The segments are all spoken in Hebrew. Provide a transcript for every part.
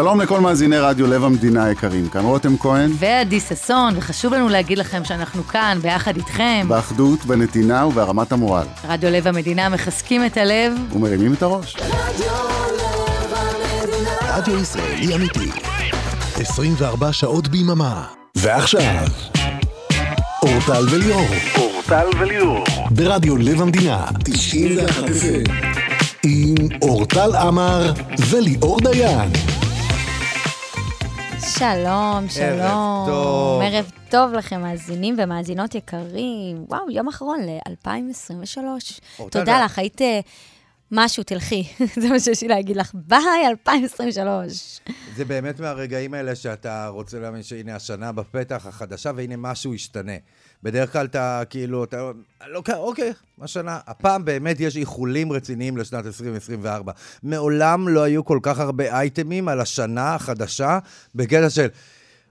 שלום לכל מאזיני רדיו לב המדינה היקרים, כאן רותם כהן. ועדי ששון, וחשוב לנו להגיד לכם שאנחנו כאן, ביחד איתכם. באחדות, בנתינה ובהרמת המורל. רדיו לב המדינה מחזקים את הלב. ומרימים את הראש. רדיו ישראלי אמיתי. 24 שעות ביממה. ועכשיו, אורטל וליאור. אורטל וליאור. ברדיו לב המדינה. 91 עם אורטל עמר וליאור דיין. שלום, שלום. טוב. ערב טוב לכם, מאזינים ומאזינות יקרים. וואו, יום אחרון ל-2023. אורטל, תודה לך, היית אה, משהו, תלכי. זה מה שיש לי להגיד לך. ביי, 2023. זה באמת מהרגעים האלה שאתה רוצה להאמין שהנה השנה בפתח החדשה, והנה משהו ישתנה. בדרך כלל אתה כאילו, אתה לא, אוקיי, השנה. הפעם באמת יש איחולים רציניים לשנת 2024. מעולם לא היו כל כך הרבה אייטמים על השנה החדשה, בקטע של,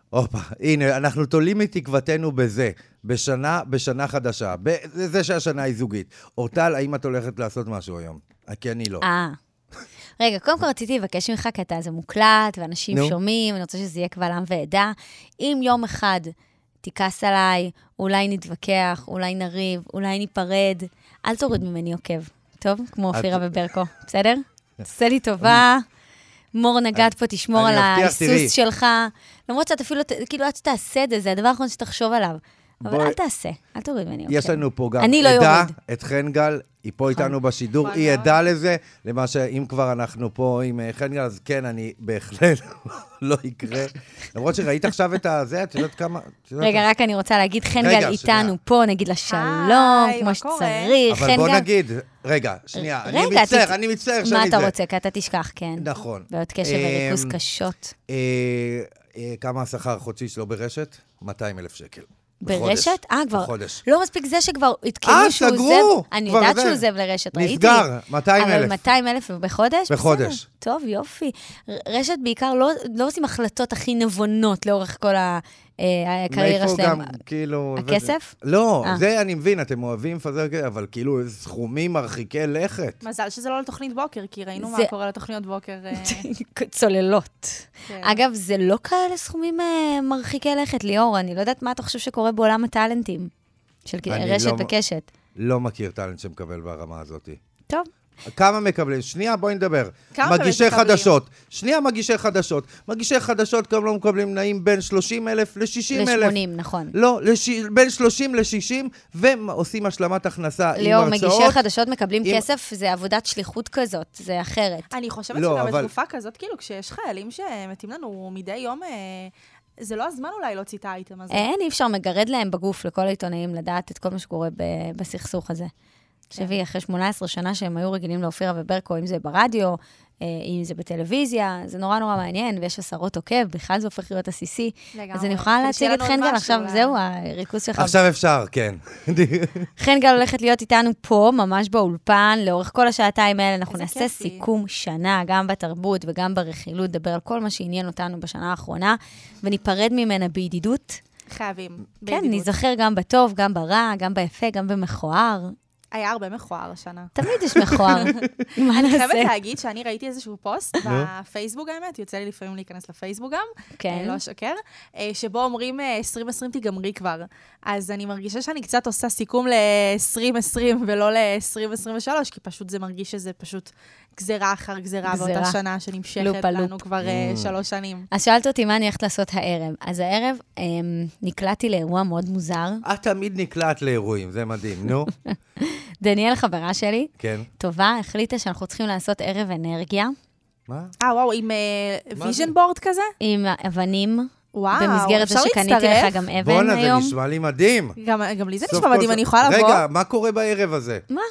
הופה, הנה, אנחנו תולים את תקוותנו בזה, בשנה, בשנה חדשה. ב- זה, זה שהשנה היא זוגית. אורטל, האם את הולכת לעשות משהו היום? כי אני לא. אה. רגע, קודם כל רציתי לבקש ממך, כי אתה זה מוקלט, ואנשים נו. שומעים, אני רוצה שזה יהיה קבל עם ועדה. אם יום אחד תכעס עליי, אולי נתווכח, אולי נריב, אולי ניפרד, אל תוריד ממני עוקב, טוב? כמו אופירה וברקו, בסדר? תעשה לי טובה. מור נגד פה, תשמור על. ההיסוס שלך. למרות שאת אפילו, כאילו, עד שתעשה את זה, זה הדבר האחרון שתחשוב עליו. אבל אל תעשה, אל תוריד ממני. יש לנו פה גם אני לא עדה, יוריד. את חן גל, היא פה איתנו בשידור, נכון היא עדה לזה, למה שאם כבר אנחנו פה עם אה, חן גל, אז כן, אני בהחלט לא יקרה. למרות שראית עכשיו את הזה, את יודעת כמה... רגע, רק אני רוצה להגיד, חן רגע, גל שנייה. איתנו פה, נגיד לה שלום, כמו מה? שצריך. אבל בוא נגיד, רגע, שנייה, אני מצטער, אני מצטער מה שאני אתה זה. רוצה? כי אתה תשכח, כן. נכון. בעיות קשב אמ, וריכוז קשות. אה, אה, כמה השכר החודשי שלו ברשת? 200 אלף שקל. בחודש. ברשת? אה, כבר... בחודש. לא מספיק זה שכבר עדכנו אה, שהוא סגרו! עוזב. אני כבר יודעת זה. שהוא עוזב לרשת, ראיתי. נסגר, 200 אבל אלף. 200 אלף בחודש? בחודש. בסדר. טוב, יופי. רשת בעיקר לא לא עושים החלטות הכי נבונות לאורך כל ה- אה, הקריירה מאיפה שלהם. גם, כאילו... הכסף? לא, אה. זה אני מבין, אתם אוהבים לפזר כסף, אבל כאילו סכומים מרחיקי לכת. מזל שזה לא לתוכנית בוקר, כי ראינו זה- מה קורה לתוכניות בוקר. אה, צוללות. כן. אגב, זה לא כאלה סכומים מרחיקי לכת, ליאור, אני לא יודעת מה אתה חושב שקורה בעולם הטאלנטים של רשת לא- וקשת. לא מכיר טאלנט שמקבל ברמה הזאת. טוב, כמה מקבלים? שנייה, בואי נדבר. כמה מגישי מקבלים? חדשות. שנייה, מגישי חדשות. מגישי חדשות גם לא מקבלים נעים בין 30 אלף ל-60 אלף. ל-80, נכון. לא, לש... בין 30 ל-60, ועושים השלמת הכנסה עם ליאור, הרצאות. מגישי חדשות מקבלים עם- כסף, זה עבודת שליחות כזאת, זה אחרת. אני חושבת לא, שגם אבל- בתקופה כזאת, כאילו, כשיש חיילים שמתים לנו מדי יום, אה, זה לא הזמן אולי להוציא את האייטם הזה. אין, אי אפשר מגרד להם בגוף לכל העיתונאים לדעת את כל מה שקורה ב- בסכסוך הזה. תחשבי, אחרי 18 שנה שהם היו רגילים לאופירה וברקו, אם זה ברדיו, אה, אם זה בטלוויזיה, זה נורא נורא מעניין, ויש עשרות עוקב, בכלל זה הופך להיות עסיסי. לגמרי. אז אני יכולה להציג את חן גל, עכשיו. זהו, הריכוז שלך. עכשיו אפשר, כן. חן גל הולכת להיות איתנו פה, ממש באולפן, לאורך כל השעתיים האלה. אנחנו נעשה כיפי. סיכום שנה, גם בתרבות וגם ברכילות, נדבר על כל מה שעניין אותנו בשנה האחרונה, וניפרד ממנה בידידות. חייבים. כן, בידידות. ניזכר גם בטוב, גם ברע, גם ביפה, גם במכוער. היה הרבה מכוער השנה. תמיד יש מכוער. מה אני חייבת נעשה? להגיד שאני ראיתי איזשהו פוסט בפייסבוק, האמת, יוצא לי לפעמים להיכנס לפייסבוק גם, כן. אה, לא אשקר, אה, שבו אומרים אה, 2020 תיגמרי כבר. אז אני מרגישה שאני קצת עושה סיכום ל-2020 ולא ל-2023, כי פשוט זה מרגיש שזה פשוט גזירה אחר גזירה גזירה. באותה שנה שנמשכת לופ לנו לופ. כבר אה, Mm. שלוש שנים. אז שאלת אותי מה אני הולכת לעשות הערב. אז הערב אמ, נקלעתי לאירוע מאוד מוזר. את תמיד נקלעת לאירועים, זה מדהים, נו. דניאל, חברה שלי, כן. טובה, החליטה שאנחנו צריכים לעשות ערב אנרגיה מה? אה, וואו, עם vision זה? board כזה? עם אבנים, וואו, במסגרת זה שקניתי להצטרף? לך גם אבן בואנה, זה היום. נשמע לי מדהים. גם, גם לי זה נשמע מדהים, סוף- אני יכולה לבוא? רגע, מה קורה בערב הזה? מה?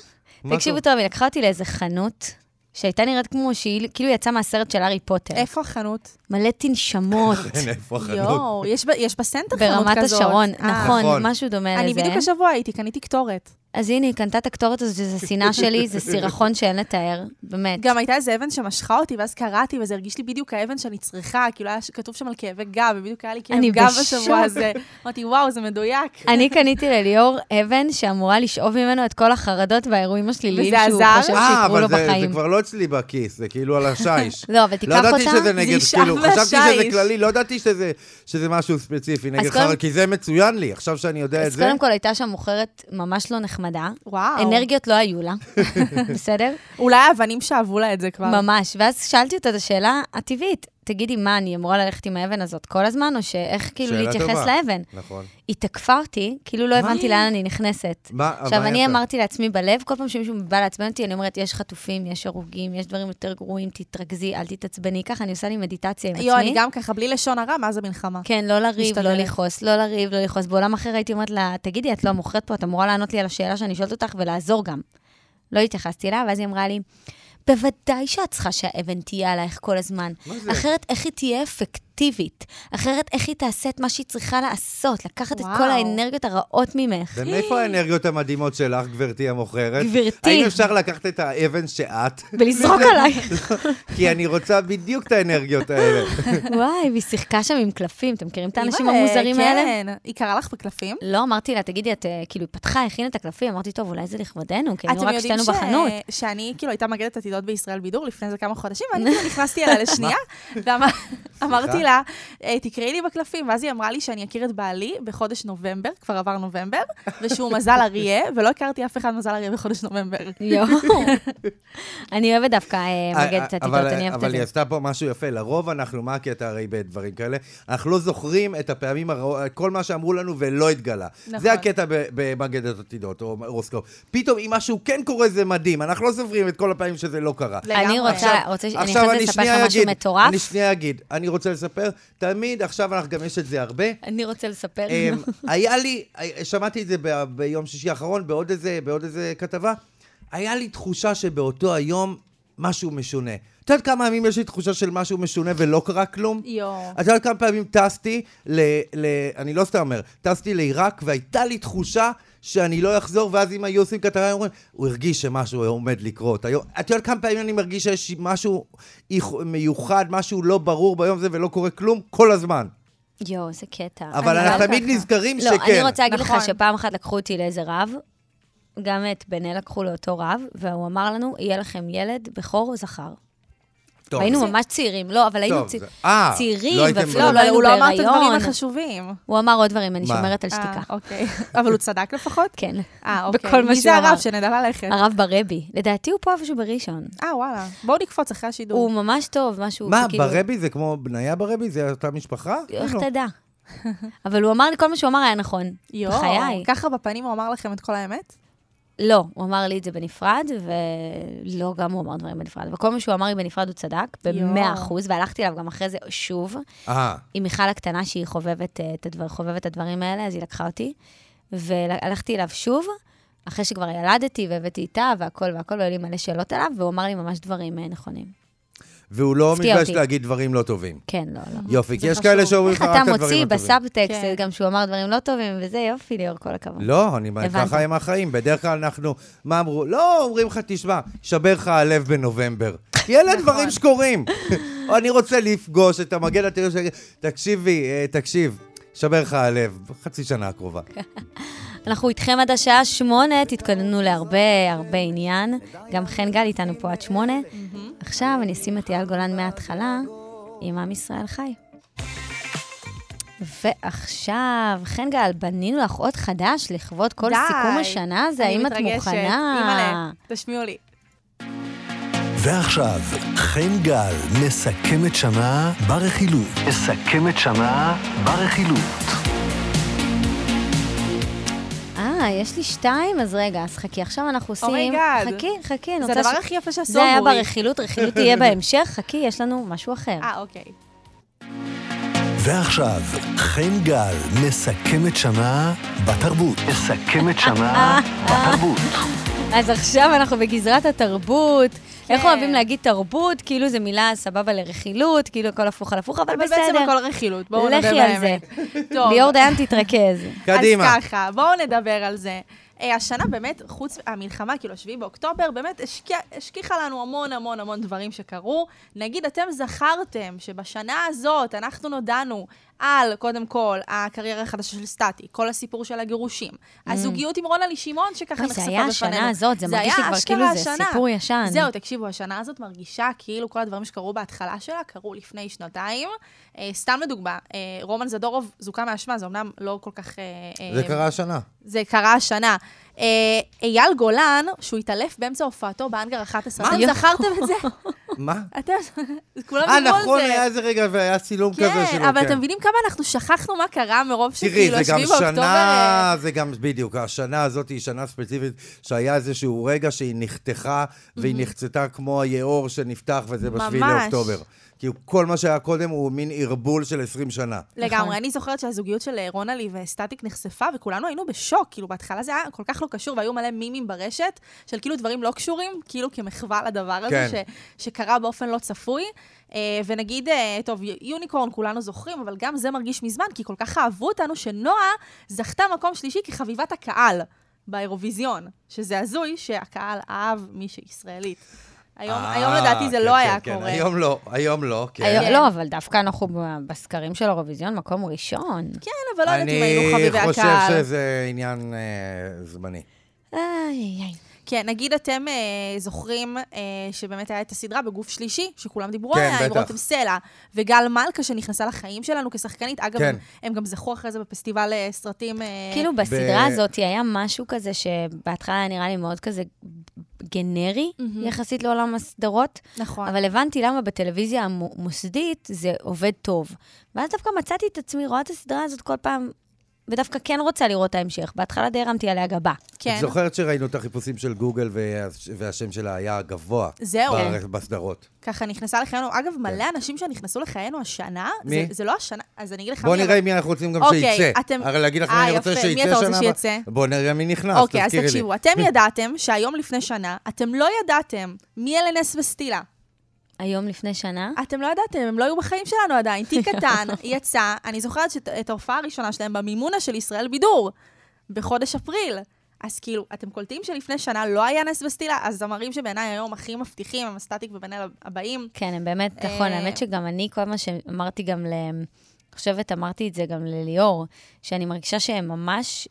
מה תקשיבו קורה? טוב, היא לקחה אותי לאיזה חנות, שהייתה נראית כמו שהיא כאילו יצאה מהסרט של הארי פוטר. איפה החנות? מלא תנשמות. אין, איפה החנות? יואו, יש בסנטר חנות ברמת כזאת. השרון, אה. נכון, נכון. משהו דומה לזה. אני בדיוק השבוע הייתי, קניתי קטורת. אז הנה, היא קנתה את הקטורת הזאת, שזה שנאה שלי, זה סירחון שאין לתאר, באמת. גם הייתה איזה אבן שמשכה אותי, ואז קראתי, וזה הרגיש לי בדיוק האבן שאני צריכה, כאילו היה כתוב שם על כאבי גב, ובדיוק היה לי כאב אני גב. בשבוע הזה. אמרתי, וואו, זה מדויק. אני קניתי לליאור אבן שאמורה לשאוב ממנו את כל החרדות והאירועים השליליים שהוא? חושב אה, שיקרו אבל לו זה- זה בחיים. כבר לא אצלי בכיס, זה כאילו על השיש. לא, אבל תיקח לא אותה. ידעתי שזה נגד, נשאר כאילו... חשבתי שזה. כללי, לא ידעתי שזה, שזה משהו ספציפי נגד חרא, כי זה מצוין לי, עכשיו שאני יודע את אז זה. קודם כל הייתה שם מוכרת ממש לא נחמדה. וואו. אנרגיות לא היו לה, בסדר? אולי האבנים שאבו לה את זה כבר. ממש. ואז שאלתי אותה את השאלה הטבעית, תגידי, מה, אני אמורה ללכת עם האבן הזאת כל הזמן, או שאיך כאילו להתייחס טובה. לאבן? נכון. היא תקפה אותי, כאילו לא מה? הבנתי לאן אני נכנסת. מה, עכשיו, מה אני יצא? אמרתי לעצמי בלב, כל פעם שמישהו בא לעצבן אותי, אני אומרת, יש חטופים, יש הרוגים, יש דברים יותר גרועים, תתרכזי, אל תתעצבני. ככה אני עושה לי מדיטציה עם עצמי. יו, אני גם ככה, בלי לשון הרע, מאז המלחמה. כן, לא לריב, לא. לכעוס, לא לריב, לא לכעוס. בעולם אחר הייתי אומרת לה, תגידי, את לא מוכרת פה, את אמורה לענות לי על השאלה שאני שואלת אותך ולעזור גם. לא התייחסתי אליה, ואז היא אמרה לי, בוודאי שאת צריכה שהאבן תהיה עלייך כל הזמן. מה זה? אחרת איך היא תהיה אפקטיבית? אחרת איך היא תעשה את מה שהיא צריכה לעשות? לקחת את וואו. כל האנרגיות הרעות ממך. ומאיפה האנרגיות המדהימות שלך, גברתי המוכרת? גברתי. האם אפשר לקחת את האבן שאת? ולזרוק עלייך. כי אני רוצה בדיוק את האנרגיות האלה. וואי, והיא שיחקה שם עם קלפים. אתם מכירים את האנשים אימא'לה, המוזרים האלה? כן. היא קראה לך בקלפים? לא, אמרתי לה, תגידי, את אה, כאילו, היא פתחה, הכינה את הקלפים, אמרתי, טוב, אולי זה לכבודנו, כי היינו רק שתינו בחנות. שאני כאילו הייתה מגדת עתידות בישראל בידור לפני איזה כמה חודשים, ואני כאילו נכנסתי אליה לשנייה, ואמרתי לה, "אה, תקראי לי בקלפים, ואז היא אמרה לי שאני אכיר את בעלי בחודש נובמבר, כבר עבר נובמבר, ושהוא מזל אריה, ולא הכרתי אף אחד מזל אריה בחודש נובמבר. יואו. אני אוהבת דווקא אה, מגדת עתידות, אבל- אני אוהבת אבל את היא זה. עשתה פה משהו יפה. לרוב אנחנו, מה הקטע הרי בדברים כאלה? אנחנו לא זוכרים את הפעמים, כל מה שאמרו לנו ולא התגלה. נכון. זה הקטע ב- במגדת עתידות, או הורוסקופ. פתאום אם משהו כן קורה זה מדהים, אנחנו לא סופרים את כל הפעמים שזה לא קרה. אני רוצה, אני עכשיו חייבת לספר שנייה לך משהו מטורף. אני שנייה אגיד, אני רוצה לספר, תמיד, עכשיו אנחנו גם יש את זה הרבה. אני רוצה לספר. אמ, היה לי, שמעתי את זה ב- ביום שישי האחרון, בעוד איזה, בעוד איזה כתבה, היה לי תחושה שבאותו היום משהו משונה. את יודעת כמה ימים יש לי תחושה של משהו משונה ולא קרה כלום? יואו. את יודעת כמה פעמים טסתי ל... ל אני לא סתם אומר, טסתי לעיראק והייתה לי תחושה שאני לא אחזור, ואז אם היו עושים כתבה, אומרים, הוא הרגיש שמשהו עומד לקרות. היום, את יודעת כמה פעמים אני מרגיש שיש משהו מיוחד, משהו לא ברור ביום הזה ולא קורה כלום? כל הזמן. יואו, איזה קטע. אבל אנחנו לא תמיד ככה. נזכרים לא, שכן. אני רוצה להגיד לך נכון. שפעם אחת לקחו אותי לאיזה רב, גם את בנה לקחו לאותו רב, והוא אמר לנו, יהיה לכם ילד בכור או זכר. טוב, היינו זה- ממש צעירים, לא, אבל היינו טוב, זה- אה, צעירים, לא הייתם ואפילו ב- לא אבל היינו הוא לא אמר את הדברים. החשובים. הוא אמר עוד דברים, אני מה? שומרת על אה, שתיקה. אוקיי. אבל הוא צדק לפחות? כן. אה, אוקיי. בכל מה מי זה שהוא אמר. הרב? שנדע ללכת. הרב ברבי. לדעתי הוא פה איפשהו בראשון. אה, וואלה. בואו נקפוץ אחרי השידור. הוא ממש טוב, משהו מה, כאילו... ברבי זה כמו בניה ברבי? זה אותה משפחה? איך כאילו. תדע? אבל הוא אמר לי, כל מה שהוא אמר היה נכון. יואו. ככה בפנים הוא אמר לכם את כל האמת? לא, הוא אמר לי את זה בנפרד, ולא, גם הוא אמר דברים בנפרד. וכל מה שהוא אמר לי בנפרד הוא צדק. במאה אחוז, והלכתי אליו גם אחרי זה שוב, אה, עם מיכל הקטנה, שהיא חובבת אה, את, הדבר, חובבת את הדברים האלה, אז היא לקחה אותי, והלכתי אליו שוב, אחרי שכבר ילדתי והבאתי איתה והכל והכל, והיו לי מלא שאלות עליו, והוא אמר לי ממש דברים אה, נכונים. והוא לא מתבייש. להגיד דברים לא טובים. כן, לא, לא. יופי, כי יש כאלה. שאומרים לך אתה רק את הדברים מוציא הטובים. בסאבטקסט, כן. גם שהוא אמר דברים לא טובים, וזה יופי, ליאור, כל הכבוד. לא, אני. ככה הם החיים. בדרך כלל אנחנו, מה אמרו? לא, אומרים לך, תשמע, שבר לך הלב בנובמבר. כי אלה נכון. דברים שקורים. או אני רוצה לפגוש את המגן הטרור שיגיד, תקשיבי, אה, תקשיב, שבר לך הלב, בחצי שנה הקרובה. אנחנו איתכם עד השעה שמונה, תתכוננו להרבה הרבה עניין. גם חן גל איתנו פה עד שמונה. עכשיו אני אשים את אייל גולן מההתחלה עם עם ישראל חי. ועכשיו, חן גל, בנינו לך עוד חדש לכבוד כל די. סיכום השנה הזה, אני האם את מתרגשת. מוכנה? אימא'לה, תשמיעו לי. ועכשיו, חן גל מסכמת שנה ברכילות. מסכמת שנה ברכילות. אה, יש לי שתיים? אז רגע, אז חכי, עכשיו אנחנו עושים... oh my God. חכי, חכי, אני זה רוצה... הדבר ש- הכי יפה שעשו זה היה. ברכילות, רכילות תהיה בהמשך, חכי, יש לנו משהו אחר. אה, אוקיי. ועכשיו, חן גל מסכמת שנה בתרבות. מסכמת שנה בתרבות. אז עכשיו אנחנו בגזרת התרבות. איך כן. אוהבים להגיד תרבות? כאילו זו מילה סבבה לרכילות, כאילו הכל הפוך על הפוך, אבל אבל בעצם בסדר. הכל רכילות, בואו נדבר לכי על זה. באמת. טוב, ליאור דיין תתרכז. קדימה. אז ככה, בואו נדבר על זה. אה, השנה באמת, חוץ מהמלחמה, כאילו, 7 באוקטובר, באמת השקיע- השכיחה לנו המון המון המון דברים שקרו. נגיד, אתם זכרתם שבשנה הזאת אנחנו נודענו על, קודם כל, הקריירה החדשה של סטטי, כל הסיפור של הגירושים, הזוגיות עם רונלי שמעון, שככה Mm. אוי, נחשפה זה בפנינו. היה השנה הזאת, זה מרגיש לי כבר כאילו זה. סיפור ישן. זהו, תקשיבו, השנה הזאת מרגישה כאילו כל הדברים שקרו בהתחלה שלה, קרו לפני שנתיים. אה, סתם לדוגמה, אה, רומן זדורוב זוכה מאשמה, זה אמנם לא כל כך... אה, זה קרה השנה. זה קרה השנה. אייל גולן, שהוא התעלף באמצע הופעתו באנגר 11, מה? אתם זכרתם את זה? מה? אתם, כולם אה, דיברו על זה. נכון, היה איזה רגע והיה צילום כזה כן, שלו. אבל כן. אתם מבינים כמה אנחנו שכחנו מה קרה מרוב תראי, שכאילו, זה גם 7 באוקטובר... שנה, אה, זה גם, בדיוק, השנה הזאת היא שנה ספציפית, שהיה איזשהו רגע שהיא נחתכה, והיא נחצתה כמו היאור שנפתח, וזה בשביעי ממש. לאוקטובר. כאילו, כל מה שהיה קודם הוא מין ערבול של 20 שנה. לגמרי, אני זוכרת שהזוגיות של אה, רונלי וסטטיק נחשפה, וכולנו היינו בשוק, כאילו בהתחלה זה היה כל כך לא קשור, והיו מלא מימים ברשת, של כאילו דברים לא קשורים, כאילו כמחווה לדבר הזה, כן. ש, שקרה באופן לא צפוי. אה, ונגיד, אה, טוב, יוניקורן כולנו זוכרים, אבל גם זה מרגיש מזמן, כי כל כך אהבו אותנו, שנועה זכתה מקום שלישי כחביבת הקהל באירוויזיון, שזה הזוי שהקהל אהב מישהי ישראלית. היום, אה, היום לדעתי זה כן, לא כן, היה כן, קורה. היום לא, היום לא, כן. היום- כן. לא, אבל דווקא אנחנו בסקרים של האירוויזיון, מקום ראשון. כן, אבל לא יודעת אם היינו חביבי אני הקהל. חושב שזה עניין אה, זמני. איי, איי. כן, נגיד אתם אה, זוכרים אה, שבאמת היה את הסדרה בגוף שלישי, שכולם דיברו כן, עליה, עם. רותם סלע, וגל מלכה שנכנסה לחיים שלנו כשחקנית. אגב, כן. הם, הם גם זכו אחרי זה בפסטיבל אה, סרטים... אה, כאילו בסדרה הזאת היה משהו כזה שבהתחלה היה נראה לי מאוד כזה גנרי, יחסית לעולם הסדרות, נכון. אבל הבנתי למה בטלוויזיה המוסדית זה עובד טוב. ואז דווקא מצאתי את עצמי רואה את הסדרה הזאת כל פעם, ודווקא כן רוצה לראות את ההמשך. בהתחלה די הרמתי עליה גבה. כן. את זוכרת שראינו את החיפושים של גוגל וה- והשם שלה היה גבוה. זהו. בר- בסדרות. ככה נכנסה לחיינו. אגב, מלא אנשים שנכנסו לחיינו השנה, כן. מי? זה, זה לא השנה, אז אני אגיד לך... בוא מי, נראה אבל- מי אנחנו רוצים גם אוקיי. אתם- הרי להגיד לך אה, מי אני רוצה. שייצא שנה רוצה? שיצא? בוא נראה מי נכנס, אוקיי, אז תזכירי לי. תקשיבו, אתם ידעתם שהיום לפני שנה, אתם לא ידעתם מי אלה נס וסטילה. היום לפני שנה, אתם לא ידעתם, הם לא היו בחיים שלנו עדיין. תיק קטן יצא, אני זוכרת את ההופעה הראשונה שלהם במימונה של ישראל בידור, בחודש אפריל. אז כאילו, אתם קולטים שלפני שנה לא היה נס וסטילה, אז זמרים שבעיניי היום הכי מבטיחים הם הסטטיק ובן אל הבאים. כן, הם באמת, אה, נכון, האמת שגם אני, כל מה שאמרתי גם ל... חושבת, אמרתי את זה גם לליאור, שאני מרגישה שהם ממש,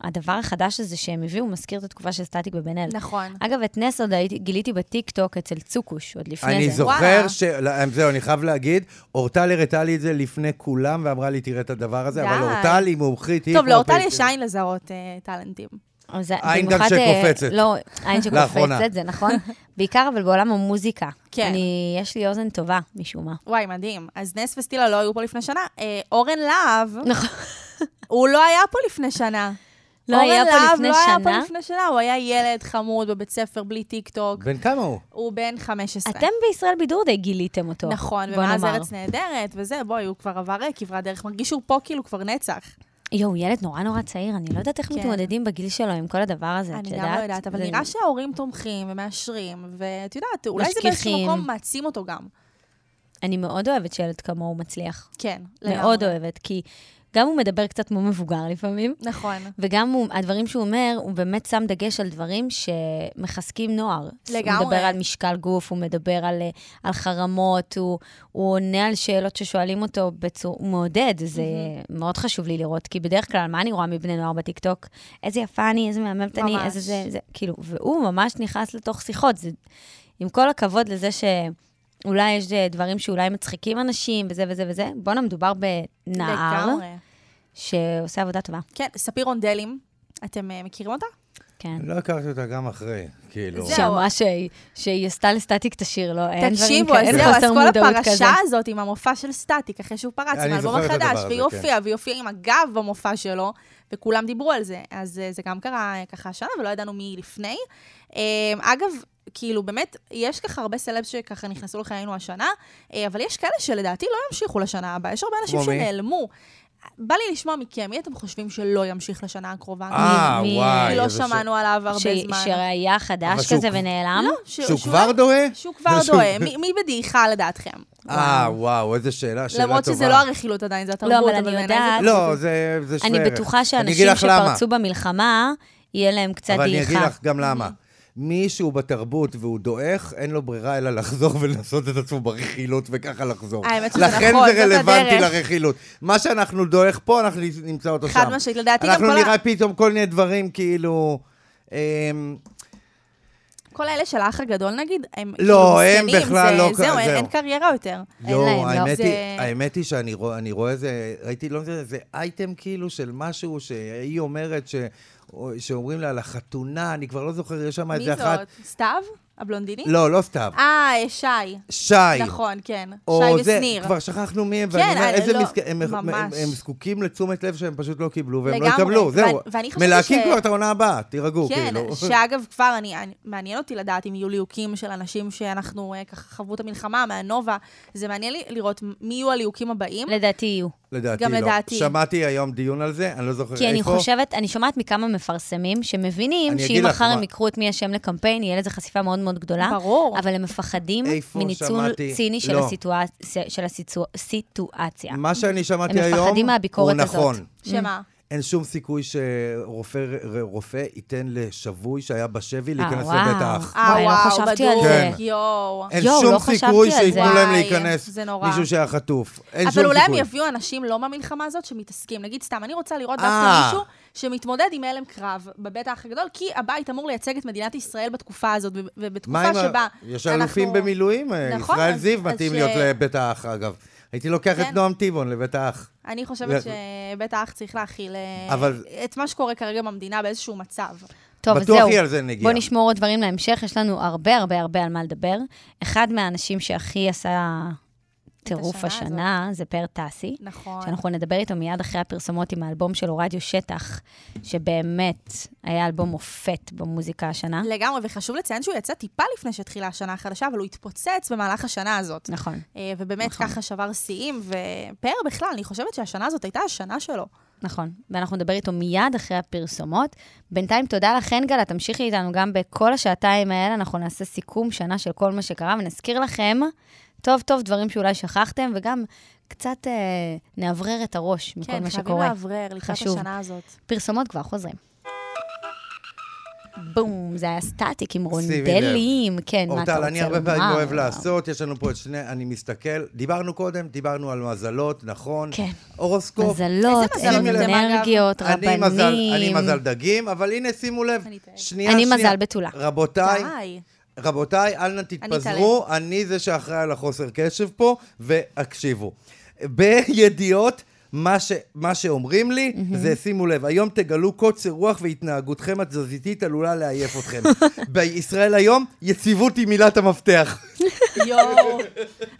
הדבר החדש הזה שהם הביאו מזכיר את התקופה של סטטיק ובן אל. נכון. אגב, את נס עוד הייתי, גיליתי בטיקטוק אצל צוקוש, עוד לפני אני זה. זוכר וואלה. ש... לא, זהו, אני חייב להגיד, אורטל הראתה לי את זה לפני כולם, ואמרה לי, תראה את הדבר הזה, אבל די. אורטל היא מומחית, היא טוב, לאורטל. יש עין לזהות אה, טאלנטים. אבל עין גם אה, שקופצת. לא, עין. שקופצת, זה נכון. בעיקר אבל בעולם המוזיקה. כן. אני, יש לי אוזן טובה, משום מה. וואי, מדהים. אז נס וסטילה לא היו פה לפני שנה. אה, אורן להב, נכון. הוא לא היה פה לפני שנה. לא היה פה אורן לפני להב לא היה שנה? פה לפני שנה, הוא היה ילד חמוד בבית ספר בלי טיק טוק. בן כמה הוא? הוא בן 15. אתם בישראל בידור די גיליתם אותו. נכון, בוא ומאז נאמר. ארץ נהדרת, וזה, בואי, הוא כבר עבר אה, כברת דרך, מרגיש שהוא פה כאילו כבר נצח. יואו, ילד נורא נורא צעיר, אני לא יודעת איך כן. מתמודדים בגיל שלו עם כל הדבר הזה, את אני יודעת? גם לא יודעת, אבל זה- נראה שההורים תומכים ומאשרים, ואת יודעת, אולי זה באיזשהו. מקום מעצים אותו גם. אני מאוד אוהבת שילד כמוהו מצליח. כן, מאוד לגמרי. אוהבת, כי גם הוא מדבר קצת כמו מבוגר לפעמים, נכון. וגם הוא, הדברים שהוא אומר, הוא באמת שם דגש על דברים שמחזקים נוער. לגמרי. הוא מדבר על משקל גוף, הוא מדבר על, אה, על חרמות, הוא, הוא עונה על שאלות ששואלים אותו בצור... הוא מעודד, זה מאוד חשוב לי לראות, כי בדרך כלל, מה אני רואה מבני נוער בטיקטוק? איזה יפה אני, איזה מהממת אני. איזה זה, זה, כאילו, והוא ממש נכנס לתוך שיחות. זה, עם כל הכבוד לזה ש... אולי יש אה, דברים שאולי מצחיקים אנשים, וזה וזה וזה. בואנה, מדובר בנער לגמרי. שעושה עבודה טובה. כן, ספיר רונדלים, אתם אה, מכירים אותה? כן. לא הכרתי אותה גם אחרי, כאילו. זהו. שאמרה שהיא- שהיא עשתה לסטטיק את השיר, לא? אין דברים כאלה, אז אין זהו, אז חוסר כל מודעות הפרשה כזה. הזאת עם המופע של סטטיק, אחרי שהוא פרץ, אני עם האלבום זוכר את הדבר החדש, הזה, והיא כן. הופיעה, והיא הופיעה עם הגב במופע שלו, וכולם דיברו על זה. אז אה, זה גם קרה אה, ככה השנה, ולא ידענו מי לפני. אה, אגב, כאילו, באמת, יש ככה הרבה סלבס שככה נכנסו לחיינו השנה, אבל יש כאלה שלדעתי לא ימשיכו לשנה הבאה. יש הרבה אנשים? שנעלמו. בא לי לשמוע מכם, מי אתם חושבים שלא ימשיך לשנה הקרובה? אה, מי- וואי. כי לא איזה ש- שמענו עליו הרבה ש- זמן. שהיה חדש כזה כבר- ונעלם? לא, ש- שהוא שהוא כבר לא- דוהה? שהוא כבר דוהה. מי מי בדעיכה לדעתכם? אה, וואו, איזה שאלה, שאלה טובה. למרות שזה לא הרכילות עדיין, זה התרבות, אבל אני יודעת- זה- לא, זה זה שווה אני ערך. בטוחה שאנשים. שפרצו במלחמה, יהיה להם קצת אבל אני דעיכה. אגיד לך גם למה. מי שהוא בתרבות והוא דועך, אין לו ברירה אלא לחזור ולעשות את עצמו ברכילות וככה לחזור. האמת שזה לכן נכון, זה זאת רלוונטי הדרך. לרכילות. מה שאנחנו דועך פה, אנחנו נמצא אותו שם. חד משמעית, לדעתי גם אנחנו כל ה- נראה פתאום כל מיני דברים כאילו... אמ, כל האלה של האח הגדול נגיד, הם לא, כאילו הם בכלל זה- לא- זהו, זהו. אין קריירה יותר. אין לא, לא. האמת היא, זה- האמת היא שאני אני רואה איזה, ראיתי, לא יודע, איזה אייטם כאילו של משהו שהיא אומרת, ש, שאומרים לה על החתונה, אני כבר לא זוכר, יש שם מי איזה אחת... זאת? סתיו? הבלונדיני? לא, לא סתיו. אה, שי. שי. נכון, כן. או שי זה, ושניר. כבר שכחנו מי הם, כן, ואני אומר, אני איזה לא- מסכ... הם, הם, ממש. הם, הם זקוקים לתשומת לב שהם פשוט לא קיבלו, והם לא לגמרי. יקבלו, זהו. ואני- ואני חושבת מלהקים ש- כבר את העונה הבאה, תירגעו, כן, כאילו. שאגב, כבר, אני, אני, מעניין אותי לדעת אם יהיו ליהוקים של אנשים שאנחנו אה, ככה חוו את המלחמה, מהנובה. זה מעניין לי לראות מי יהיו הליהוקים הבאים. לדעתי יהיו. לדעתי גם לא. לדעתי. שמעתי היום דיון על זה, אני לא זוכר איפה. כי אני חושבת, אני שומעת מכמה מפרסמים שמבינים שאם מחר הם יקחו את מי השם לקמפיין, יהיה לזה חשיפה מאוד מאוד גדולה. ברור. אבל הם מפחדים מניצול שמעתי? ציני של לא. הסיטואציה- של הסיטואציה. מה שאני שמעתי הם היום, מפחדים מהביקורת הוא הזאת. נכון. שמה? אין שום סיכוי שרופא רופא ייתן לשבוי שהיה בשבי אה, להיכנס. לבית האח. אה, וואי, לא וואו, חשבתי על. זה. יואו. אין שום לא סיכוי שייתנו. להם להיכנס זה נורא. מישהו שהיה חטוף. אין אבל שום אולי הם סיכוי. יביאו אנשים לא מהמלחמה הזאת שמתעסקים. נגיד, סתם, אני רוצה לראות אה. דווקא מישהו שמתמודד עם הלם קרב בבית האח הגדול, כי הבית אמור לייצג את מדינת ישראל בתקופה הזאת, ובתקופה שבה ה... יש אלופים אנחנו- במילואים, אה, נכון, ישראל זיו מתאים להיות לבית האח, אגב. הייתי לוקח את כן. נועם טבעון לבית האח. אני חושבת שבית האח צריך להכיל אה, אבל- את מה שקורה כרגע במדינה באיזשהו מצב. טוב, בטוח זהו. יהיה על זה נגיעה. בואו נשמור עוד דברים להמשך, יש לנו הרבה הרבה הרבה על מה לדבר. אחד מהאנשים שהכי עשה טירוף השנה השנה זה פאר טאסי. נכון. שאנחנו נדבר איתו מיד אחרי הפרסומות עם האלבום שלו, רדיו שטח, שבאמת היה אלבום מופת במוזיקה השנה. לגמרי, וחשוב לציין שהוא יצא טיפה לפני שהתחילה השנה החדשה, אבל הוא התפוצץ במהלך השנה הזאת. נכון. אה, ובאמת נכון. ככה שבר שיאים, ופאר בכלל, אני חושבת שהשנה הזאת הייתה השנה שלו. נכון, ואנחנו נדבר איתו מיד אחרי הפרסומות. בינתיים תודה לך, אנגלה, תמשיכי איתנו גם בכל השעתיים האלה, אנחנו נעשה סיכום שנה של כל מה שקרה, ונזכיר לכם טוב טוב דברים שאולי שכחתם, וגם קצת אה, נאוורר את הראש מכל כן, מה חייבים שקורה. לאוורר לקראת. השנה הזאת. פרסומות כבר חוזרים. בום, זה היה סטטיק עם. רונדלים. כן, מה אתה אורטל, רוצה אני הרבה פעמים לומר? אוהב לעשות, יש לנו פה את שני, אני מסתכל, דיברנו קודם, דיברנו על מזלות, נכון? כן. הורוסקופ. מזלות? אנרגיות, אני רבנים. אני מזל דגים, אבל הנה, שימו לב, טועה. שנייה, אני שנייה. מזל בתולה. רבותיי, די. רבותיי, אל נא תתפזרו, אני זה שאחראי על החוסר קשב פה, והקשיבו. בידיעות, מה, ש, מה שאומרים לי, זה שימו לב, היום תגלו קוצר רוח והתנהגותכם התזזיתית עלולה לעייף אתכם. בישראל היום, יציבות היא מילת המפתח. יואו.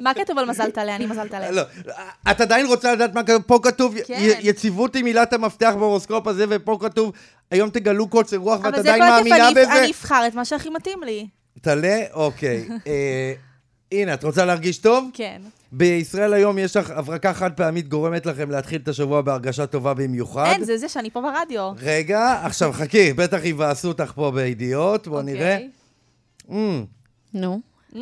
מה כתוב על מזל טלה? אני מזל טלה. לא, את עדיין רוצה לדעת מה כתוב? פה כתוב, כן. יציבות היא מילת המפתח בהורוסקופ הזה, ופה כתוב, היום תגלו קוצר רוח, ואת אבל זה עדיין כל מאמינה תקף, אני- בזה? אני אבחר את מה שהכי מתאים לי. טלה? אוקיי. אה, הנה, את רוצה להרגיש טוב? כן. בישראל היום יש לך הברקה חד פעמית גורמת לכם להתחיל את השבוע בהרגשה טובה במיוחד. אין, זה זה שאני פה ברדיו. רגע, עכשיו חכי, בטח יבאסו אותך פה בידיעות, בוא אוקיי. נראה. Mm, נו. Mm.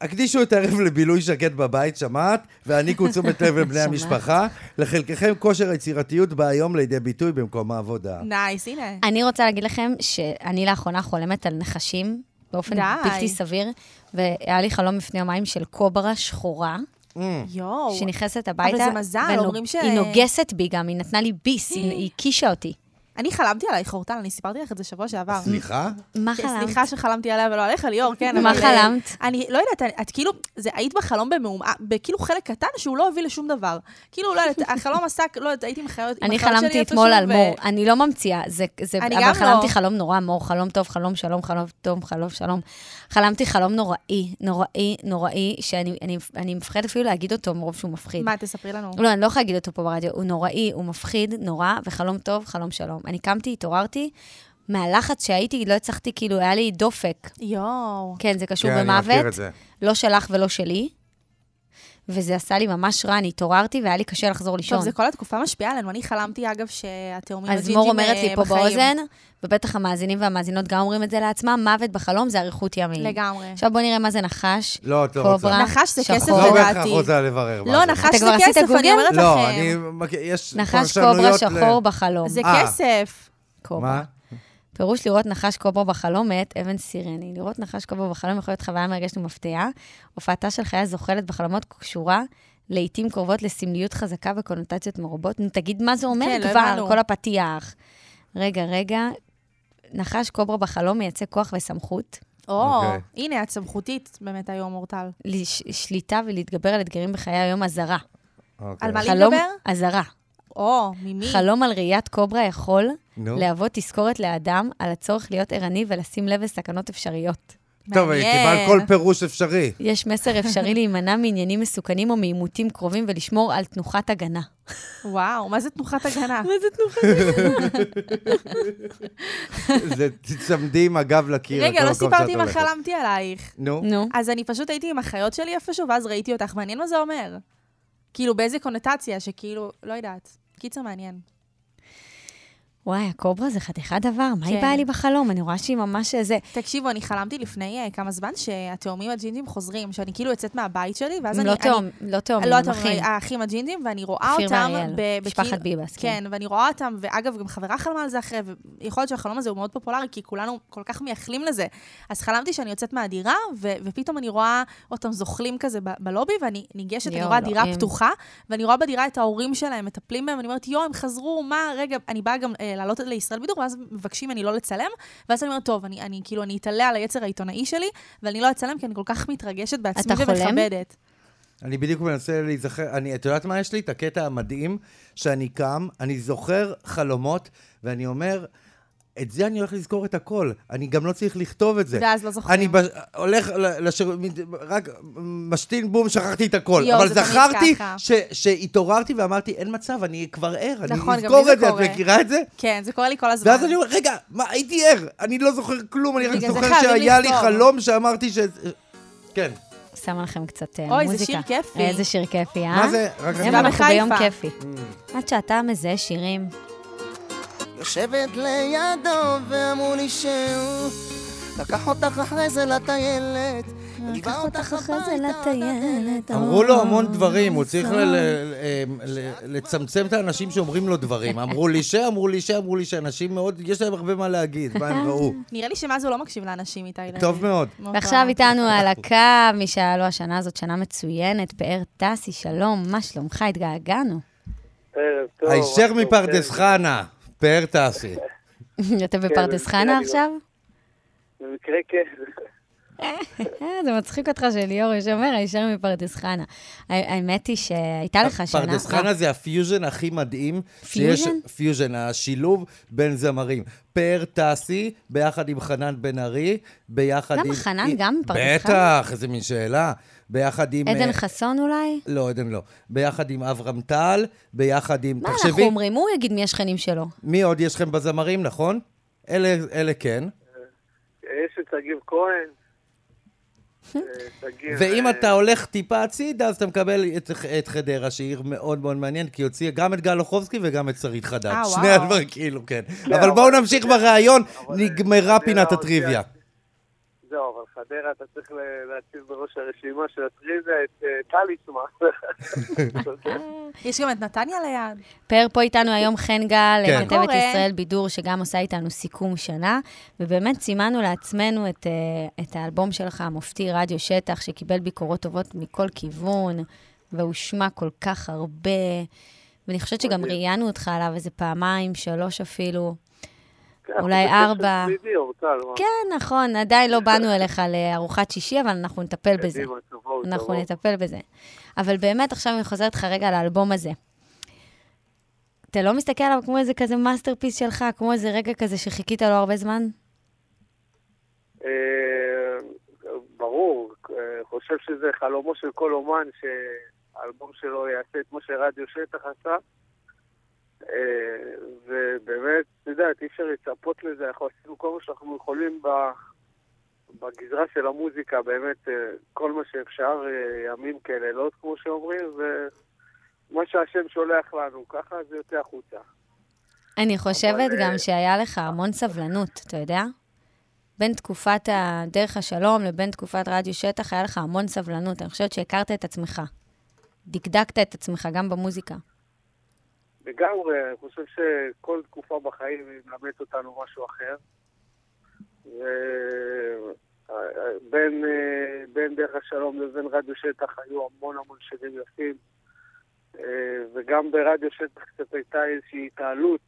הקדישו את הערב לבילוי שקט בבית, שמעת? והעניקו תשומת לב לבני. המשפחה. לחלקכם כושר היצירתיות בא היום לידי ביטוי במקום העבודה. nice, הנה. אני רוצה להגיד לכם שאני לאחרונה חולמת על נחשים באופן. בלתי סביר, והיה לי חלום לפני יומיים של קוברה שחורה, יואו. שנכנסת הביתה. זה מזל, אומרים ש- היא נוגסת בי גם, היא נתנה לי ביס, היא הקישה אותי. אני חלמתי עלייך, אורטל, אני סיפרתי לך את זה שבוע שעבר. סליחה? מה חלמת? סליחה שחלמתי עליה ולא עליך, ליאור, כן. מה אבל, חלמת? אה, אני לא יודעת, את כאילו, זה היית בחלום במעומעם, בכאילו חלק קטן שהוא לא הביא לשום דבר. כאילו, לא יודעת, החלום עסק, לא יודעת, הייתי עם החיות עם אני שלי חלמתי אתמול על מור, אני לא ממציאה, זה, זה, אני אבל גם חלמתי לא. חלום נורא, מור, חלום טוב, חלום שלום, חלום טוב, חלום שלום. חלמתי חלום נוראי, נוראי, נוראי, שאני אני, אני מפחדת אפילו להגיד אותו מרוב שהוא מפחיד. מה, תספרי לנו. לא, אני לא יכולה להגיד אותו פה ברדיו, הוא נוראי, הוא מפחיד, נורא, וחלום טוב, חלום שלום. אני קמתי, התעוררתי, מהלחץ שהייתי, לא הצלחתי, כאילו, היה לי דופק. יואו. כן, זה קשור כן, אני מכיר במוות, את זה. לא שלך ולא שלי. וזה עשה לי ממש רע, אני התעוררתי והיה לי קשה לחזור לישון. טוב, זה כל התקופה משפיעה עלינו. אני חלמתי, אגב, שהתאומים אז הג'ינג'ים מור אומרת לי אה, פה בחיים. באוזן, ובטח המאזינים והמאזינות גם אומרים את זה לעצמם, מוות בחלום זה אריכות ימים. לגמרי. עכשיו בואו נראה מה זה נחש, לא, את לא קוברה, רוצה. נחש זה שחור. כסף לא בהכרח לדעתי. רוצה לברר מה לא. נחש אתה זה כסף, אני? אומרת לא, לכם. אני מכיר, יש נחש קוברה שחור בחלום. זה אה. כסף. קוברה. פירוש לראות נחש קוברה בחלום מאת אבן סירני. לראות נחש קוברה בחלום יכול להיות חוויה מרגשת ומפתיעה. הופעתה של חיה זוחלת בחלומות קשורה לעיתים קרובות לסמליות חזקה וקונוטציות מרובות. נו, תגיד מה זה אומר כן, לא כבר, הבנו. כל הפתיח. רגע, רגע. נחש קוברה בחלום מייצג כוח וסמכות, או, אוקיי. הנה, את סמכותית באמת היום, אורטל. לש- שליטה ולהתגבר על אתגרים בחיי היום אזהרה. אוקיי. על מה חלום להתגבר? אזהרה. או, ממי? חלום על ראיית קוברה יכול נו. להוות תזכורת לאדם על הצורך להיות ערני ולשים לב לסכנות אפשריות. טוב, מעניין. קיבלת כל פירוש אפשרי. יש מסר אפשרי להימנע מעניינים מסוכנים או מעימותים קרובים ולשמור על תנוחת הגנה. וואו, מה זה תנוחת הגנה? מה זה תנוחת זה תצמדי עם הגב לקיר. רגע, לא סיפרתי מה. חלמתי עלייך. נו. נו, אז אני פשוט הייתי עם החיות שלי איפשהו, ואז ראיתי אותך. מעניין מה זה אומר. כאילו, באיזה קונוטציה, שכאילו, לא יודעת. קיצר מעניין. וואי, הקוברה זה חתיכת דבר, מה היא כן. באה לי בחלום? אני רואה שהיא ממש זה. תקשיבו, אני חלמתי לפני uh, כמה זמן שהתאומים הג'ינג'ים חוזרים, שאני כאילו יוצאת מהבית שלי, ואז אני... לא תאום, לא תאומים, לא, אחים. האחים הג'ינג'ים, ואני רואה אותם... משפחת ביבס, כן. כן, ואני רואה אותם, ואגב, גם חברה חלמה על זה אחרי, ויכול להיות שהחלום הזה הוא מאוד פופולרי, כי כולנו כל כך מייחלים לזה. אז חלמתי שאני יוצאת מהדירה, ופתאום אני רואה אותם זוחלים כזה בלובי, ואני ניגשת, אני רואה דירה. פתוחה, ואני רואה בדירה את ההורים שלהם מטפלים בהם, ואני אומרת, יואו, הם חזרו, מה, רגע, אני באה גם אה, לעלות לישראל בידור, ואז מבקשים ממני לא לצלם, ואז אני אומרת, טוב, אני, אני כאילו, אני אתעלה על היצר העיתונאי שלי, ואני לא אצלם, כי אני כל כך מתרגשת בעצמי? ומכבדת. אני בדיוק מנסה להיזכר, אני, את יודעת מה יש לי? את הקטע המדהים, שאני קם, אני זוכר חלומות, ואני אומר, את זה אני הולך לזכור את הכל. אני גם לא צריך לכתוב את זה. ואז לא זוכרים. אני בש... הולך לשיר... רק משתין בום, שכחתי את הכל. יואו, אבל זכרתי. ש... שהתעוררתי ואמרתי, אין מצב, אני כבר ער, אני נכון, גם לי אזכור זה את זה, את קורה. מכירה את זה? כן, זה קורה לי כל הזמן. ואז אני אומר, רגע, מה, הייתי ער, אני לא זוכר כלום, אני רק זוכר שהיה לי. חלום שאמרתי ש... כן. שמה לכם קצת אה, אוי, זה מוזיקה. שיר כיפי. איזה שיר כיפי, אה? מה זה? רק אני- גם אנחנו ביום. כיפי. עד שאתה מזהה שירים. יושבת לידו ואמרו לי שהוא לקח אותך אחרי זה לטיילת לקח אותך אחרי זה לטיילת. אמרו לו המון דברים, הוא צריך ל- ל- לצמצם את האנשים שאומרים לו דברים. אמרו לי ש, אמרו לי ש, אמרו לי שאנשים מאוד, יש להם הרבה מה להגיד, מה הם ראו. נראה לי שמאז הוא לא מקשיב לאנשים איתי. טוב מאוד. ועכשיו. איתנו על הקו, מי שהיה לו השנה הזאת שנה מצוינת, פאר טסי, שלום, מה שלומך? התגעגענו. ערב טוב. הישר מה מפרדס חנה, פאר טסי. אתה בפרדס חנה אני עכשיו? כן. במקרה כן. אה, זה מצחיק אותך שליאור שאומר, הישר מפרדס חנה. האמת היא שהייתה לך שנה... פרדס חנה זה הפיוז'ן הכי מדהים. פיוז'ן? פיוז'ן, השילוב בין זמרים. פאר טסי, ביחד עם חנן בן ארי, ביחד למה, עם... חנן גם מפרדס חנה? בטח, איזה מין שאלה. ביחד עם... עדן אה, חסון אולי? לא, עדן לא. ביחד עם אברהם טל, ביחד עם... מה אנחנו אומרים? הוא יגיד מי השכנים שלו. מי עוד יש לכם בזמרים, נכון? אלה, כן. יש את שגיב כהן. אה, ואם אה, אתה הולך טיפה הצידה, אז אתה מקבל את, את חדרה, שהיא עיר מאוד מאוד מעניינת, כי היא הוציאה גם את גל אוחובסקי וגם את שרית חדד. אה, שני. הדברים, כאילו, כן. כן, אבל בואו נמשיך בריאיון, אבל- נגמרה פינת הטריוויה. חדרה אתה צריך להציב בראש הרשימה של הטריוויה את אה, טלי שמה. יש גם את נתניה ליד. פאר פה איתנו היום חן גל, כן. כתבת קורה. ישראל בידור, שגם עושה איתנו סיכום שנה, ובאמת סימנו לעצמנו את, אה, את האלבום שלך, המופתי רדיו שטח, שקיבל ביקורות טובות מכל כיוון, והושמע כל כך הרבה, ואני חושבת שגם מדהים. ראיינו אותך עליו איזה פעמיים, שלוש אפילו. כן, אולי ארבע. כן, נכון, עדיין לא באנו אליך לארוחת שישי, אבל אנחנו נטפל בזה. אנחנו. נטפל בזה. אבל באמת, עכשיו אני חוזרת לך רגע לאלבום הזה. אתה לא מסתכל עליו כמו איזה כזה masterpiece שלך, כמו איזה רגע כזה שחיכית לו הרבה זמן? אה, ברור, אה, חושב שזה חלומו של כל אומן שהאלבום שלו יעשה את מה שרדיוס שטח עשה. אה, ובאמת, את יודעת, אי אפשר לצפות לזה, אנחנו עשינו כל מה שאנחנו יכולים. בגזרה של המוזיקה, באמת, אה, כל מה שאפשר, אה, ימים כלילות, כמו שאומרים, ומה שהשם שולח לנו, ככה זה יוצא החוצה. אני חושבת אבל, גם שהיה לך המון סבלנות, אתה יודע? בין תקופת דרך השלום לבין תקופת רדיו שטח, היה לך המון סבלנות. אני חושבת שהכרת את עצמך. דקדקת את עצמך גם במוזיקה. לגמרי, אני חושב שכל תקופה בחיים היא מלמדת אותנו משהו אחר. ובין בין דרך השלום לבין רדיו שטח היו המון המון שירים יפים. וגם ברדיו שטח קצת הייתה איזושהי התעלות.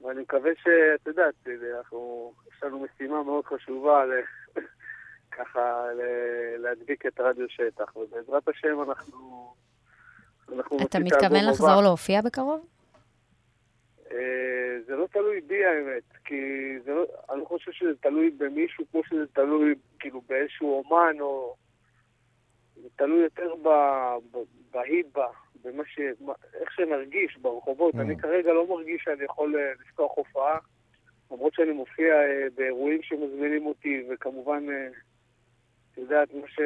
ואני מקווה שאת יודעת, אנחנו, יש לנו משימה מאוד חשובה. ככה להדביק את רדיו שטח, ובעזרת השם אנחנו... אתה מתכוון. לחזור להופיע בקרוב? אה, זה לא תלוי בי האמת, כי זה לא, אני לא חושב שזה תלוי במישהו כמו שזה תלוי כאילו באיזשהו אומן או... זה תלוי יותר ב, ב, בהיבה, במה ש... איך שנרגיש ברחובות. Mm. אני כרגע לא מרגיש שאני יכול אה, לפתוח הופעה, למרות שאני מופיע באירועים שמזמינים אותי, וכמובן, את יודעת, מה, ש...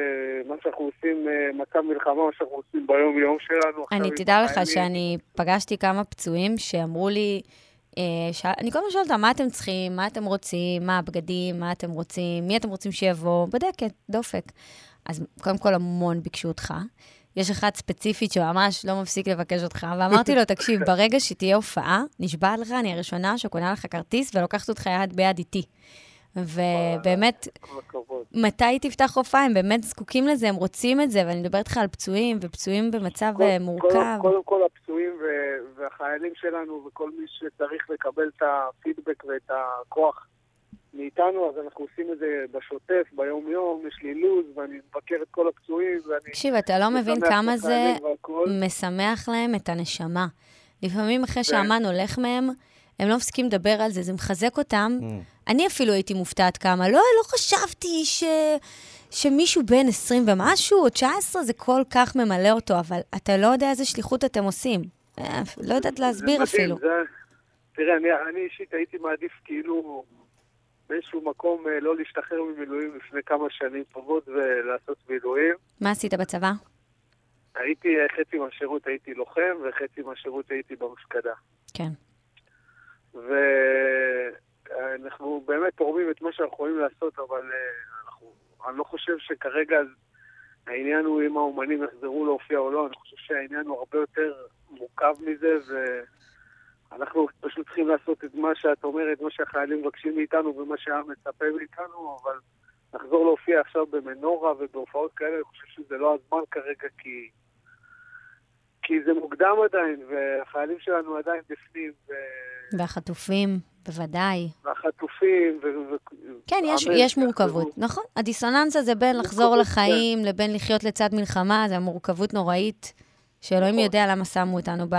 מה שאנחנו עושים, אה, מצב מלחמה, מה שאנחנו עושים ביום-יום שלנו. אני, תדע לך. שאני פגשתי כמה פצועים שאמרו לי, אה, ש... אני כל הזמן שואלת אותם, מה אתם צריכים, מה אתם רוצים, מה הבגדים, מה אתם רוצים, מי אתם רוצים שיבוא, בודקת, דופק. אז קודם כל המון ביקשו אותך. יש אחד ספציפית שממש לא מפסיק לבקש אותך, ואמרתי לו, תקשיב, ברגע שתהיה הופעה, נשבע לך, אני הראשונה שקונה לך כרטיס ולוקחת אותך יד ביד איתי. ובאמת, כל. מתי תפתח הופעה? הם באמת זקוקים לזה, הם רוצים את זה, ואני מדברת איתך על פצועים, ופצועים במצב כל- אה, מורכב. קודם, קודם כל הפצועים ו- והחיילים שלנו וכל מי שצריך לקבל את הפידבק ואת הכוח מאיתנו, אז אנחנו עושים את זה בשוטף, ביום-יום, יש לי לו"ז ואני מבקר את כל הפצועים ואני... תקשיב, אתה לא מבין כמה זה והכל. משמח להם את הנשמה. לפעמים אחרי כן. שהאמן הולך מהם, הם לא מפסיקים לדבר על זה, זה מחזק אותם. Mm. אני אפילו הייתי מופתעת כמה. לא, לא חשבתי ש... שמישהו בן 20 ומשהו או 19 זה כל כך ממלא אותו, אבל אתה לא יודע איזה שליחות אתם עושים. אה, לא יודעת להסביר זה אפילו. זה... תראה, אני, אני אישית הייתי מעדיף כאילו באיזשהו מקום אה, לא להשתחרר ממילואים לפני כמה שנים טובות ולעשות מילואים. מה עשית בצבא? הייתי, אה, חצי מהשירות הייתי לוחם וחצי מהשירות הייתי במפקדה. כן. ואנחנו באמת תורמים את מה שאנחנו יכולים לעשות, אבל אה, אנחנו, אני לא חושב שכרגע העניין הוא אם האומנים יחזרו להופיע או לא, אני חושב שהעניין הוא הרבה יותר מורכב מזה, ואנחנו פשוט צריכים לעשות את מה שאת אומרת, מה שהחיילים מבקשים מאיתנו ומה שהעם מצפה מאיתנו, אבל לחזור להופיע עכשיו במנורה ובהופעות כאלה, אני חושב שזה לא הזמן כרגע, כי... כי זה מוקדם עדיין, והחיילים שלנו עדיין בפנים. והחטופים, בוודאי. והחטופים, ו... כן, יש, יש. מורכבות, נכון. הדיסוננס הזה בין לחזור מורכבות, לחיים לבין לחיות לצד מלחמה, זה מורכבות נוראית, שאלוהים נכון. יודע למה שמו אותנו ב,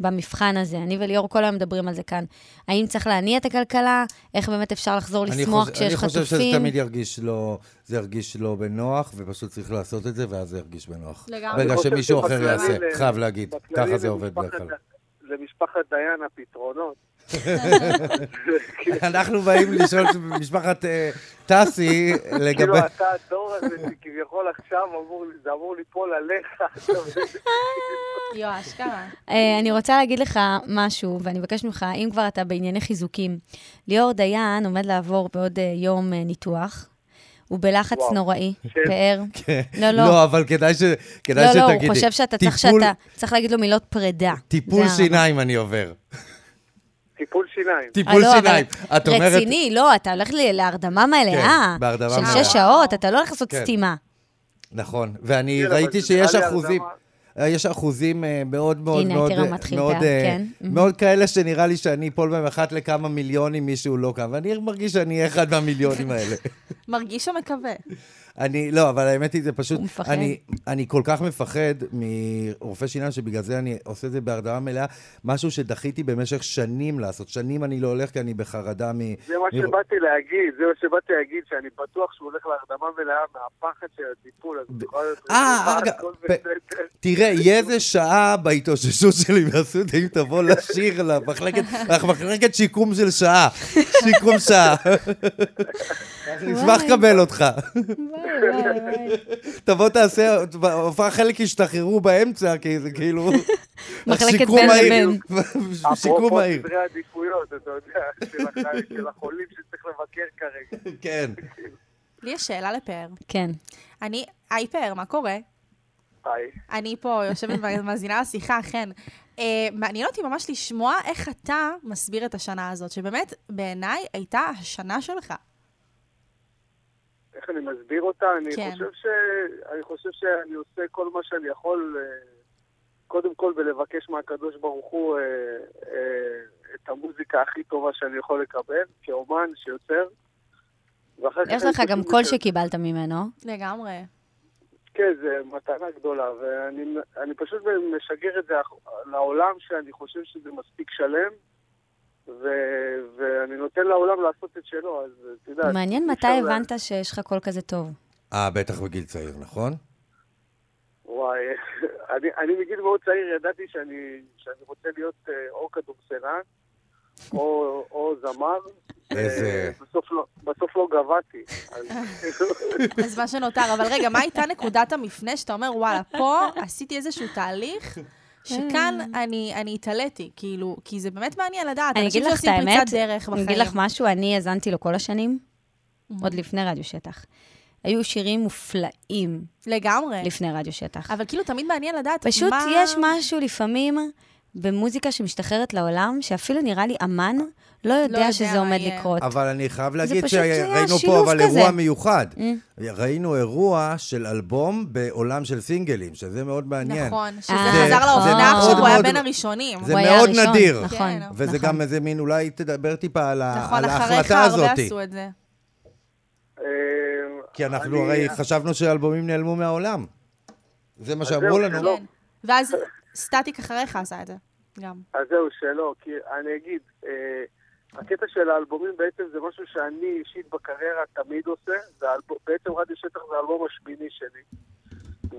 במבחן הזה. אני וליאור כל היום מדברים על זה כאן. האם צריך להניע את הכלכלה? איך באמת אפשר לחזור לשמוח כשיש אני חושב שזה חטופים? תמיד ירגיש לא, זה ירגיש לא בנוח, ופשוט צריך לעשות את זה, ואז זה ירגיש בנוח. לגמרי. רגע שמישהו אחר יעשה, חייב להגיד, ככה זה עובד בדרך למשפחת- כלל. למשפחת דיין הפתרונות. אנחנו באים לשאול משפחת אה, טסי לגבי... כאילו אתה הדור הזה שכביכול עכשיו אמור, זה אמור ליפול עליך. אתה מבין? יו, אשכרה. אה, אני רוצה להגיד לך משהו, ואני מבקשת ממך, אם כבר אתה בענייני חיזוקים, ליאור דיין עומד לעבור בעוד אה, יום ניתוח. הוא בלחץ וואו. נוראי, כן. פאר. כן. לא, לא. לא, אבל כדאי ש- כדאי לא, שתגידי. לא, הוא חושב שאתה צריך טיפול- שאתה... צריך להגיד לו מילות פרידה. טיפול. שיניים אני עובר. טיפול שיניים. טיפול אה, לא, אבל שיניים. את אומרת... רציני, לא, אתה הולך ל- להרדמה מלאה. כן, בהרדמה של מלאה. שש שעות, אתה לא הולך לעשות כן. סתימה. נכון, ואני כן, ראיתי שיש אחוזים, יש אחוזים אה, מאוד מאוד הנה, מאוד, תראה, אה, מתחיל מאוד, אה, כן. מאוד כאלה שנראה לי שאני אפול בהם אחת לכמה מיליונים מישהו לא קם, ואני מרגיש שאני אהיה אחד מהמיליונים האלה. מרגיש או מקווה? אני, לא, אבל האמת היא, זה פשוט... הוא מפחד. אני, אני כל כך מפחד מרופא שיניים, שבגלל זה אני עושה את זה בהרדמה מלאה, משהו שדחיתי במשך שנים לעשות. שנים אני לא הולך כי אני בחרדה מ... זה מה מ- שבאתי להגיד, זה מה שבאתי להגיד, שאני בטוח שהוא הולך להרדמה מלאה מהפחד של הטיפול, אז הוא יכול להיות... אה, אגב. תראה, יהיה איזה שעה בהתאוששות שלי מהסוט, אם תבוא לשיר למחלקת, מחלקת שיקום של שעה. שיקום שעה. אנחנו נשמח לקבל אותך. תבוא תעשה, הופעה חלק ישתחררו באמצע, כי זה כאילו... מחלקת שיקום בין מהיר. לבין. שיקום אפרופו מהיר. סדרי עדיפויות, אתה יודע, של החולים שצריך לבקר כרגע. כן. לי יש שאלה לפאר. כן. אני, היי פאר, מה קורה? היי. אני פה יושבת ומאזינה לשיחה, אכן. אה, מעניין אותי ממש לשמוע איך אתה מסביר את השנה הזאת, שבאמת, בעיניי, הייתה השנה שלך. איך אני מסביר אותה? אני כן. חושב ש... אני חושב שאני עושה כל מה שאני יכול, אה, קודם כל בלבקש מהקדוש ברוך הוא אה, אה, את המוזיקה הכי טובה שאני יכול לקבל, כאומן שיוצר. יש אני לך גם קול שקיבלת ממנו. לגמרי. כן, זו מתנה גדולה, ואני אני פשוט משגר את זה לעולם שאני חושב שזה מספיק שלם, ו, ואני נותן לעולם לעשות את שלו, אז את יודעת... מעניין מתי אפשר לה- הבנת שיש לך קול כזה טוב. אה, בטח בגיל צעיר, נכון? וואי, אני, אני מגיל מאוד צעיר ידעתי שאני, שאני רוצה להיות אה, או כדורסלן, או, או זמר. איזה- אה, בסוף לא, בסוף לא גבהתי. אז, אז מה שנותר, אבל רגע, מה הייתה נקודת המפנה שאתה אומר, וואלה, פה עשיתי איזשהו תהליך, שכאן אני, אני התעליתי, כאילו, כי זה באמת מעניין לדעת. אני אגיד לך את האמת, אני. אגיד לך משהו, אני האזנתי לו כל השנים, עוד לפני רדיו שטח. היו שירים מופלאים לגמרי. לפני רדיו שטח. אבל כאילו, תמיד מעניין לדעת פשוט מה... יש משהו לפעמים במוזיקה שמשתחררת לעולם, שאפילו נראה לי אמן לא יודע יודע שזה מה עומד יהיה. לקרות. אבל אני חייב להגיד שראינו פה שילוב אבל כזה. אירוע מיוחד. Mm. ראינו אירוע של אלבום בעולם של סינגלים, שזה מאוד מעניין. נכון, שזה אה, חזר זה לאופנה עכשיו, הוא היה מאוד- בין הראשונים. זה מאוד הראשון, נדיר. נכון, כן, וזה נכון. גם איזה מין, אולי תדבר טיפה על נכון, על אחריך ההחלטה הרבה הזאת. עשו את זה. אה, כי אנחנו אני- הרי חשבנו שאלבומים נעלמו מהעולם. זה מה שאמרו לנו. כן. ואז סטטיק אחריך עשה את זה, גם. אז זהו, שלא, כי אני אגיד, אה, הקטע של האלבומים בעצם זה משהו שאני אישית בקריירה תמיד עושה, זה. בעצם רדיו שטח זה האלבום השמיני שלי.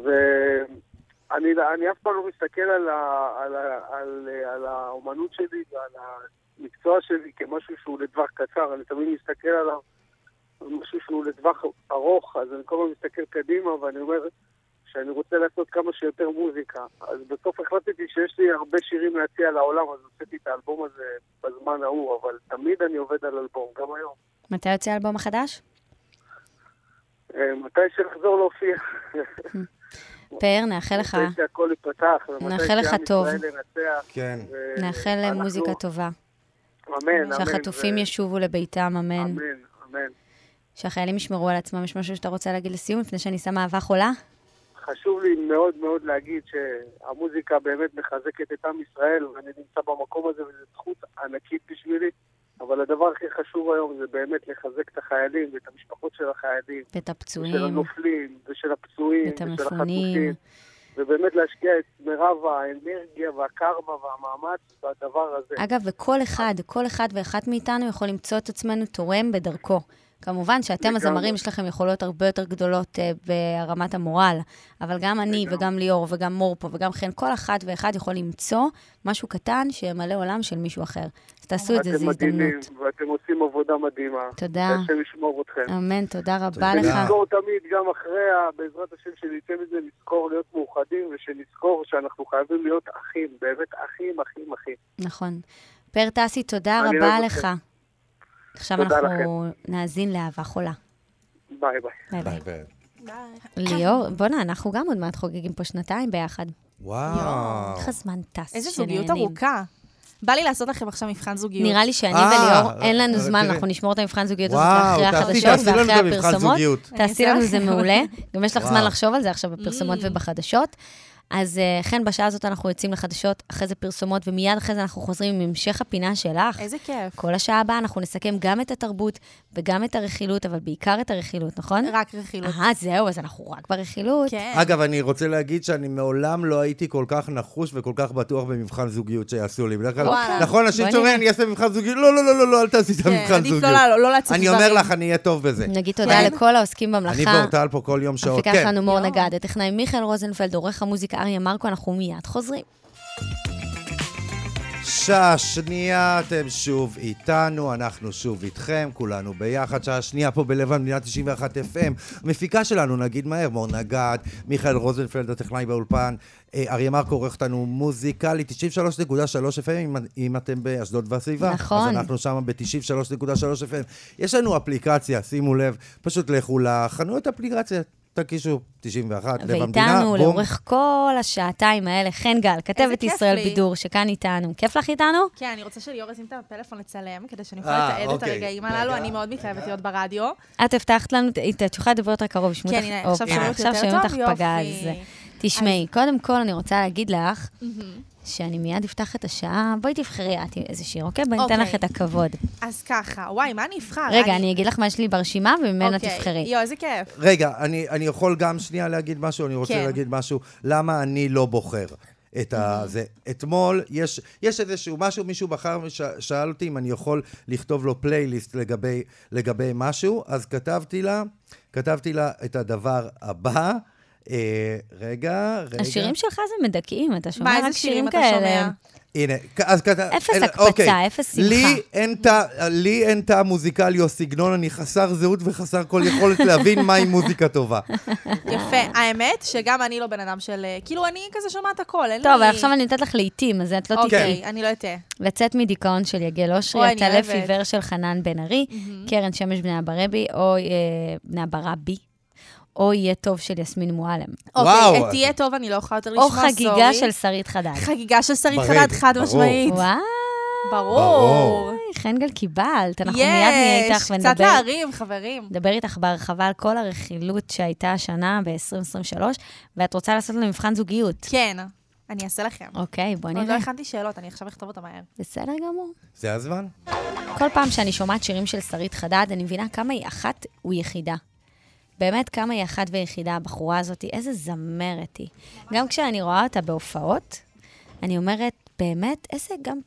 ואני אני אף פעם לא מסתכל על, ה... על, ה... על, על האומנות שלי ועל המקצוע שלי כמשהו שהוא לטווח קצר, אני תמיד מסתכל עליו משהו שהוא לטווח ארוך, אז אני כל הזמן מסתכל קדימה ואני אומר שאני רוצה לעשות כמה שיותר מוזיקה. אז בסוף החלטתי שיש לי הרבה שירים להציע לעולם, אז הוצאתי את האלבום הזה בזמן ההוא, אבל תמיד אני עובד על אלבום, גם היום. מתי יוצא האלבום החדש? אה, מתי שנחזור להופיע. פאר, נאחל לך, מתי שהכל ייפתח, ומתי נאחל לך שעם טוב. ישראל ינצח. כן. נאחל מוזיקה טובה. אמן, אמן. שהחטופים ישובו לביתם, אמן. אמן, אמן. שהחיילים ישמרו על עצמם. יש משהו שאתה רוצה להגיד לסיום, לפני שאני שמה אהבה חולה? חשוב לי מאוד מאוד להגיד שהמוזיקה באמת מחזקת את עם ישראל, ואני נמצא במקום הזה, וזו זכות ענקית בשבילי. אבל הדבר הכי חשוב היום זה באמת לחזק את החיילים ואת המשפחות של החיילים, ואת הפצועים, הנופלים, ושל הפצועים, ואת ושל המפונים. ובאמת להשקיע את מירב האנרגיה והקרמה והמאמץ בדבר הזה. אגב, וכל אחד, כל אחד ואחת מאיתנו יכול למצוא את עצמנו תורם בדרכו. כמובן שאתם. הזמרים, יש לכם יכולות הרבה יותר גדולות אה, ברמת המורל, אבל גם אני לגמרי. וגם ליאור וגם מור פה וגם חן, כל אחת ואחד יכול למצוא משהו קטן שימלא עולם של מישהו אחר. אז תעשו את זה, זו אתם מדהימים, הזדמנות. ואתם עושים עבודה מדהימה. תודה. שהשם ישמור אתכם. אמן, תודה רבה תודה. לך. ונזכור תמיד, גם אחרי, בעזרת השם, שנצא מזה, נזכור להיות מאוחדים, ושנזכור שאנחנו חייבים להיות אחים, באמת אחים, אחים, אחים. נכון. פאר טסי, תודה רבה לך. עכשיו אנחנו נאזין לאהבה חולה. ביי ביי. ביי ביי. ליאור, בואנה, אנחנו גם עוד מעט חוגגים פה שנתיים ביחד. וואו. איך הזמן טס, איזה זוגיות. ארוכה. בא לי לעשות לכם עכשיו מבחן זוגיות. נראה לי שאני אה, וליאור, אין לנו אה, זמן. אנחנו נשמור את המבחן זוגיות וואו, אחרי החדשות ואחרי את הפרסומות. תעשי לנו אעשה. זה מעולה. גם יש לך זמן. לחשוב על זה עכשיו בפרסומות ובחדשות. אז אה, חן, בשעה הזאת אנחנו יוצאים לחדשות, אחרי זה פרסומות, ומיד אחרי זה אנחנו חוזרים עם המשך הפינה שלך. איזה כיף. כל השעה הבאה אנחנו נסכם גם את התרבות וגם את הרכילות, אבל בעיקר את הרכילות, נכון? רק רכילות. אה, זהו, אז אנחנו רק ברכילות. כן. אגב, אני רוצה להגיד שאני מעולם לא הייתי כל כך נחוש וכל כך בטוח במבחן זוגיות שיעשו לי. בדרך כלל, וואלה. נכון, אנשים שאומרים. אני אעשה מבחן זוגיות, לא, לא, לא, לא, לא, אל תעשי את כן, המבחן עדיף זוגיות. לא לא אני אומר. לך, אני אהיה טוב בזה. נגיד תודה כן. לכל העוסקים אני במלאכה. ואורטל פה כל יום שעות. המפיקה כן. שלנו מור יואו. נגד, הטכנאי מיכאל רוזנפלד, עורך המוזיקה אריה מרקו, אנחנו מיד חוזרים. שעה שנייה, אתם שוב איתנו, אנחנו שוב איתכם, כולנו ביחד. שעה שנייה פה בלב המדינה 91 FM. המפיקה שלנו, נגיד מהר, מור נגד, מיכאל רוזנפלד, הטכנאי באולפן, אה, אריה מרקו עורך אותנו מוזיקלי, 93.3 FM, אם, אם אתם באשדוד והסביבה. נכון. אז אנחנו שם ב-93.3 FM. יש לנו אפליקציה, שימו לב, פשוט לכו לחנויות אפליקציה. תקישו 91, לב המדינה, ואיתנו. לאורך כל השעתיים האלה, חן גל, כתבת ישראל לי. בידור, שכאן איתנו. כיף לך איתנו? כן, אני רוצה שליאור ישים את הפלאפון לצלם, כדי שאני אוכל אה, לתעד את אוקיי. הרגעים הללו. אני מאוד מתלהבת להיות ברדיו. את הבטחת לנו, את את יכולה לדבר יותר קרוב, ישמעו כן, אותך. הנה, עכשיו אוקיי, שומעים? אותך פגז. תשמעי, קודם כל אני רוצה להגיד לך, שאני מיד אפתח את השעה, בואי תבחרי את איזה שיר, אוקיי? בואי ניתן לך אוקיי. את הכבוד. אז ככה, וואי, מה אני אבחר? רגע, אני אגיד לך מה יש לי ברשימה, וממנה אוקיי. תבחרי. יואו, איזה כיף. רגע, אני, אני יכול גם שנייה להגיד משהו? אני רוצה כן. להגיד משהו. למה אני לא בוחר את ה... זה. אתמול יש, יש איזשהו משהו, מישהו בחר ושאל אותי אם אני יכול לכתוב לו פלייליסט לגבי, לגבי משהו, אז כתבתי לה, כתבתי לה את הדבר הבא. אה, רגע, רגע. השירים שלך זה מדכאים, אתה שומע מה, רק איזה שירים אתה כאלה. שומע? הנה, אז כתב... אפס אל- הקפצה, אוקיי. אפס שמחה. לי אין טע- לי אין טעם מוזיקלי או סגנון, אני חסר זהות וחסר כל יכולת להבין מהי מוזיקה טובה. יפה. האמת שגם אני לא בן אדם של... אה, כאילו, אני כזה שומעת הכל, אין לי... טוב, עכשיו אני נותנת לך לעיתים, אז את לא תטעי. אוקיי, אני לא אטעה. לצאת מדיכאון של יגל אושרי, הטלף אוהבת. עיוור של חנן בן ארי, קרן שמש בני אברבי, או אה, בני אברבי, או יהיה טוב של יסמין מועלם. וואו. אוקיי, את תהיה טוב, אני לא יכולה יותר לשמוע, או סורי. חגיגה של שרית חדד. חגיגה של שרית בריא, חדד, חד ברור. משמעית. וואו, ברור. ברור. חנגל קיבלת, אנחנו מיד נהיה איתך יש, קצת ונדבר להרים, חברים. נדבר איתך בהרחבה על כל הרכילות שהייתה השנה ב-2023, ואת רוצה לעשות לנו מבחן זוגיות. כן, אני אעשה לכם. אוקיי, בואי עוד לא נראה. הכנתי שאלות, אני עכשיו אכתוב אותן מהר. בסדר גמור. זה הזמן? כל פעם שאני שומעת שירים של שרית חדד, אני מבינה כמה היא אחת ויחידה. באמת, כמה היא אחת ויחידה, הבחורה הזאת, איזה זמרת היא. גם כשאני רואה אותה בהופעות, אני אומרת, באמת, איזה גם...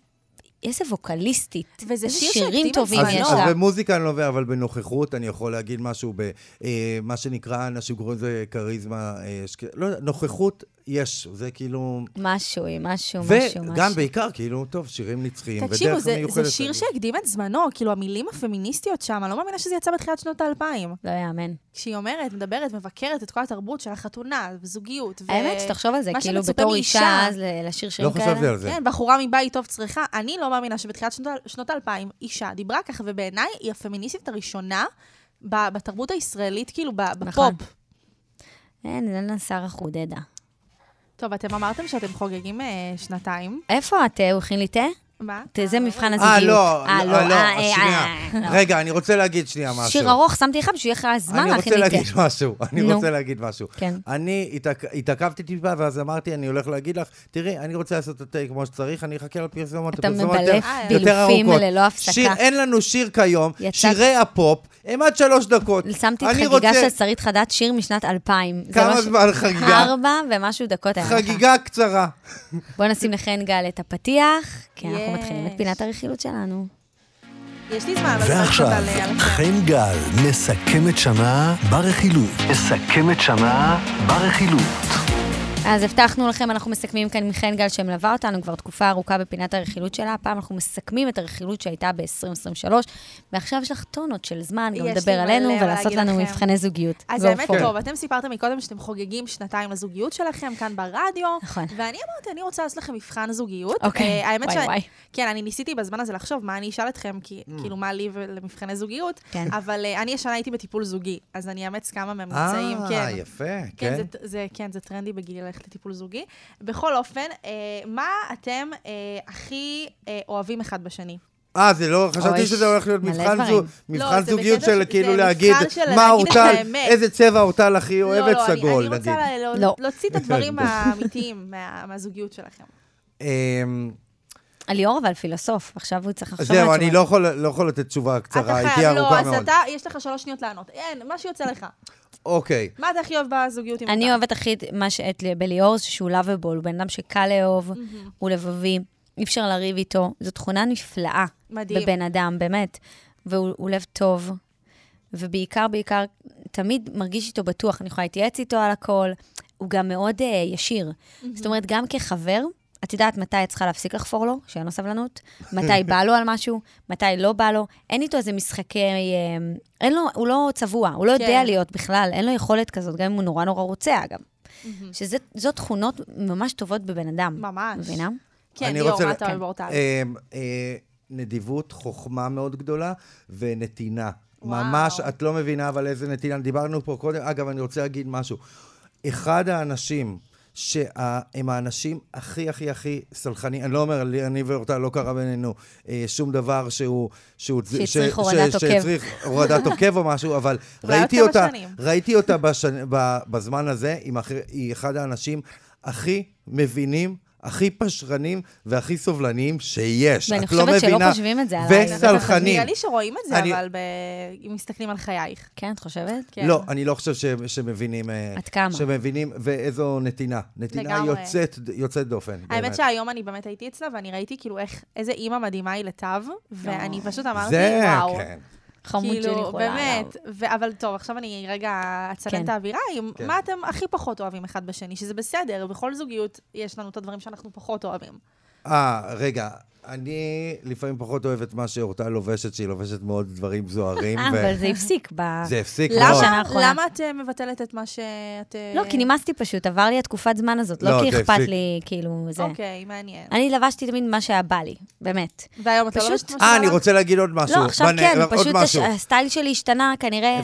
איזה ווקליסטית. וזה איזה שיר שירים טובים. יש אז, לה. אז במוזיקה אני לא מבין, אבל בנוכחות אני יכול להגיד משהו, במה שנקרא, אנשים קוראים לזה כריזמה, אה, שק... לא יודע, נוכחות יש, זה כאילו... משהו, משהו, משהו, משהו. וגם בעיקר, כאילו, טוב, שירים נצחיים, תקשיבו, זה. זה שיר שהקדים את זמנו, כאילו, המילים הפמיניסטיות שם, אני לא מאמינה שזה יצא בתחילת שנות האלפיים. לא יאמן. כשהיא אומרת, מדברת, מבקרת את כל התרבות של החתונה, וזוגיות, ו... האמת שתחשוב על זה, כאילו, בתור. אישה, אז לשיר לא שירים כאלה. חשבתי על זה. כן, בחורה מבית טוב צריכה. אני לא מאמינה שבתחילת שנות, האלפיים אישה דיברה ככה, ובעיניי היא הפמיניסטית הראשונה בתרבות הישראלית, כאילו, בפופ. נכון. אין, לה שרה חודדה. טוב, אתם אמרתם שאתם חוגגים אה, שנתיים. איפה את? הוא הכין לי תה? מה? זה מבחן אה, הזוגיות. לא, אה, לא, לא, אה, אה, שנייה. אה, לא. רגע, אני רוצה להגיד שנייה משהו. שיר ארוך, שמתי לך בשביל לך זמן אני להכין רוצה לי תה. להגיד משהו, אני. רוצה להגיד משהו. כן. אני התעכבתי טיפה, ואז אמרתי, אני הולך להגיד לך, תראי, אני רוצה לעשות את התה כמו שצריך, אני אחכה לפרסומות. אתה מבלף אה, יותר בילופים. ללא הפסקה. שיר, אין לנו שיר כיום, שירי הפופ הם עד שלוש דקות. שמתי את אני חגיגה רוצה- של שרית חדד, שיר משנת 2000. זה כמה זמן חגיגה? ארבע ומשהו דקות היה לך. חגיגה קצרה. בוא נשים לחן גל את הפתיח, כי אנחנו מתחילים את פינת הרכילות שלנו. יש לי זמן, אבל צריך ועכשיו, אה. חן גל מסכמת שנה ברכילות. מסכמת שנה ברכילות. אז הבטחנו לכם, אנחנו מסכמים כאן עם חן גל שמלווה אותנו כבר תקופה ארוכה בפינת הרכילות שלה. הפעם אנחנו מסכמים את הרכילות שהייתה ב-2023, ועכשיו יש לך טונות של זמן גם לדבר עלינו ולעשות לנו לכם. מבחני זוגיות. אז האמת, והופעות. טוב, אתם סיפרתם מקודם שאתם חוגגים שנתיים לזוגיות שלכם כאן ברדיו. נכון. ואני אמרתי, אני רוצה לעשות לכם מבחן זוגיות. אוקיי, אה, האמת וואי, ש... וואי. כן, אני ניסיתי בזמן הזה לחשוב מה אני אשאל אתכם, כי כאילו, מה לי ולמבחני זוגיות. כן. אבל אה, אני השנה הייתי בטיפול זוגי, אז אני אאמץ כמה ממצאים. אה, כן. יפה, כן, כן. זה, זה, כן, זה טרנדי בגילי ללכת לטיפול זוגי. בכל אופן, אה, מה אתם אה, הכי אה, אוהבים אחד בשני? אה, זה לא, חשבתי שזה הולך להיות מבחן. זוג- לא, מבחן זה זוגיות של כאילו להגיד מה אורטל. איזה צבע אורטל הכי לא, אוהבת, לא, אני- סגול, אני נגיד. רוצה לה- לא. להוציא את הדברים האמיתיים מה- מהזוגיות שלכם. אמ, ליאור אבל פילוסוף, עכשיו הוא צריך לחשוב זהו, על אני תשובה. לא יכול- לא יכול לתת תשובה קצרה, היא חייב, תהיה לא, ארוכה אז מאוד. אתה, יש לך שלוש שניות לענות. אין, מה שיוצא לך. אוקיי. מה אתה הכי אוהב בזוגיות עם אני אורטל? אוהבת הכי מה שאת בליאור, זה שהוא לאביבול, הוא בן אדם שקל לאהוב, הוא לבבי, אי אפשר לריב איתו. זו תכונה נפלאה מדהים. בבן אדם, באמת. והוא הוא לב טוב, ובעיקר, בעיקר, תמיד מרגיש איתו בטוח, אני יכולה להתייעץ איתו על הכל. הוא גם מאוד uh, ישיר. זאת אומרת, גם כחבר, את יודעת מתי את צריכה להפסיק לחפור לו, שאין לו סבלנות, מתי בא לו על משהו, מתי לא בא לו. אין איתו איזה משחקי... אה, אין לו, הוא לא צבוע, הוא לא יודע כן. להיות בכלל, אין לו יכולת כזאת, גם אם הוא נורא נורא רוצה, אגב. שזו תכונות ממש טובות בבן אדם. ממש. מבינה? כן, אני ליאור, רוצה מה אתה אוהב כן. באורטל? אמ, אה, נדיבות, חוכמה מאוד גדולה ונתינה. וואו. ממש, את לא מבינה אבל איזה נתינה. דיברנו פה קודם, אגב, אני רוצה להגיד משהו. אחד האנשים שהם האנשים הכי הכי הכי סלחני, אני לא אומר, לי, אני ואורטל לא קרה בינינו אה, שום דבר שהוא... שהוא שהצריך ש- הורדת עוקב. שהצריך הורדת עוקב או משהו, אבל ראיתי אותה. ראיתי אותה בשנ... בזמן הזה, עם. היא אחד האנשים הכי מבינים, הכי פשרנים והכי סובלניים שיש. ואני את לא חושבת שלא מבינה. חושבים את זה עליי. וסלחנים. נראה לי שרואים את זה, אני- אבל ב- אם מסתכלים על חייך. כן, את חושבת? כן. לא, אני לא חושב ש... שמבינים... אה, עד כמה? שמבינים, ואיזו נתינה. נתינה לגמרי. יוצאת, יוצאת דופן. האמת באמת. שהיום אני באמת הייתי אצלה, ואני ראיתי כאילו איך, איזה אימא מדהימה היא לתו, ואני פשוט אמרתי, זה, וואו. כן. חמוד שלי כאילו, יכולה עליו. באמת, ו- אבל טוב, עכשיו אני רגע אצנן כן. את האווירה, עם כן. מה אתם הכי פחות אוהבים אחד בשני, שזה בסדר, בכל זוגיות יש לנו את הדברים שאנחנו פחות אוהבים. אה, רגע. אני לפעמים פחות אוהב את מה שאורטל לובשת, שהיא לובשת מאוד דברים זוהרים. אה, ו- אבל זה הפסיק ב... זה הפסיק מאוד. למה את אה, מבטלת את מה שאת... אה, לא, כי נמאסתי פשוט, עבר לי התקופת זמן הזאת, לא, לא כי זה אכפת. לי, כאילו, זה. אוקיי, מעניין. אני לבשתי תמיד מה שהיה בא לי, באמת. והיום אתה לא לובשת מה אה, אני? רוצה להגיד עוד משהו. לא, עכשיו כן, פשוט. הסטייל שלי השתנה, כנראה.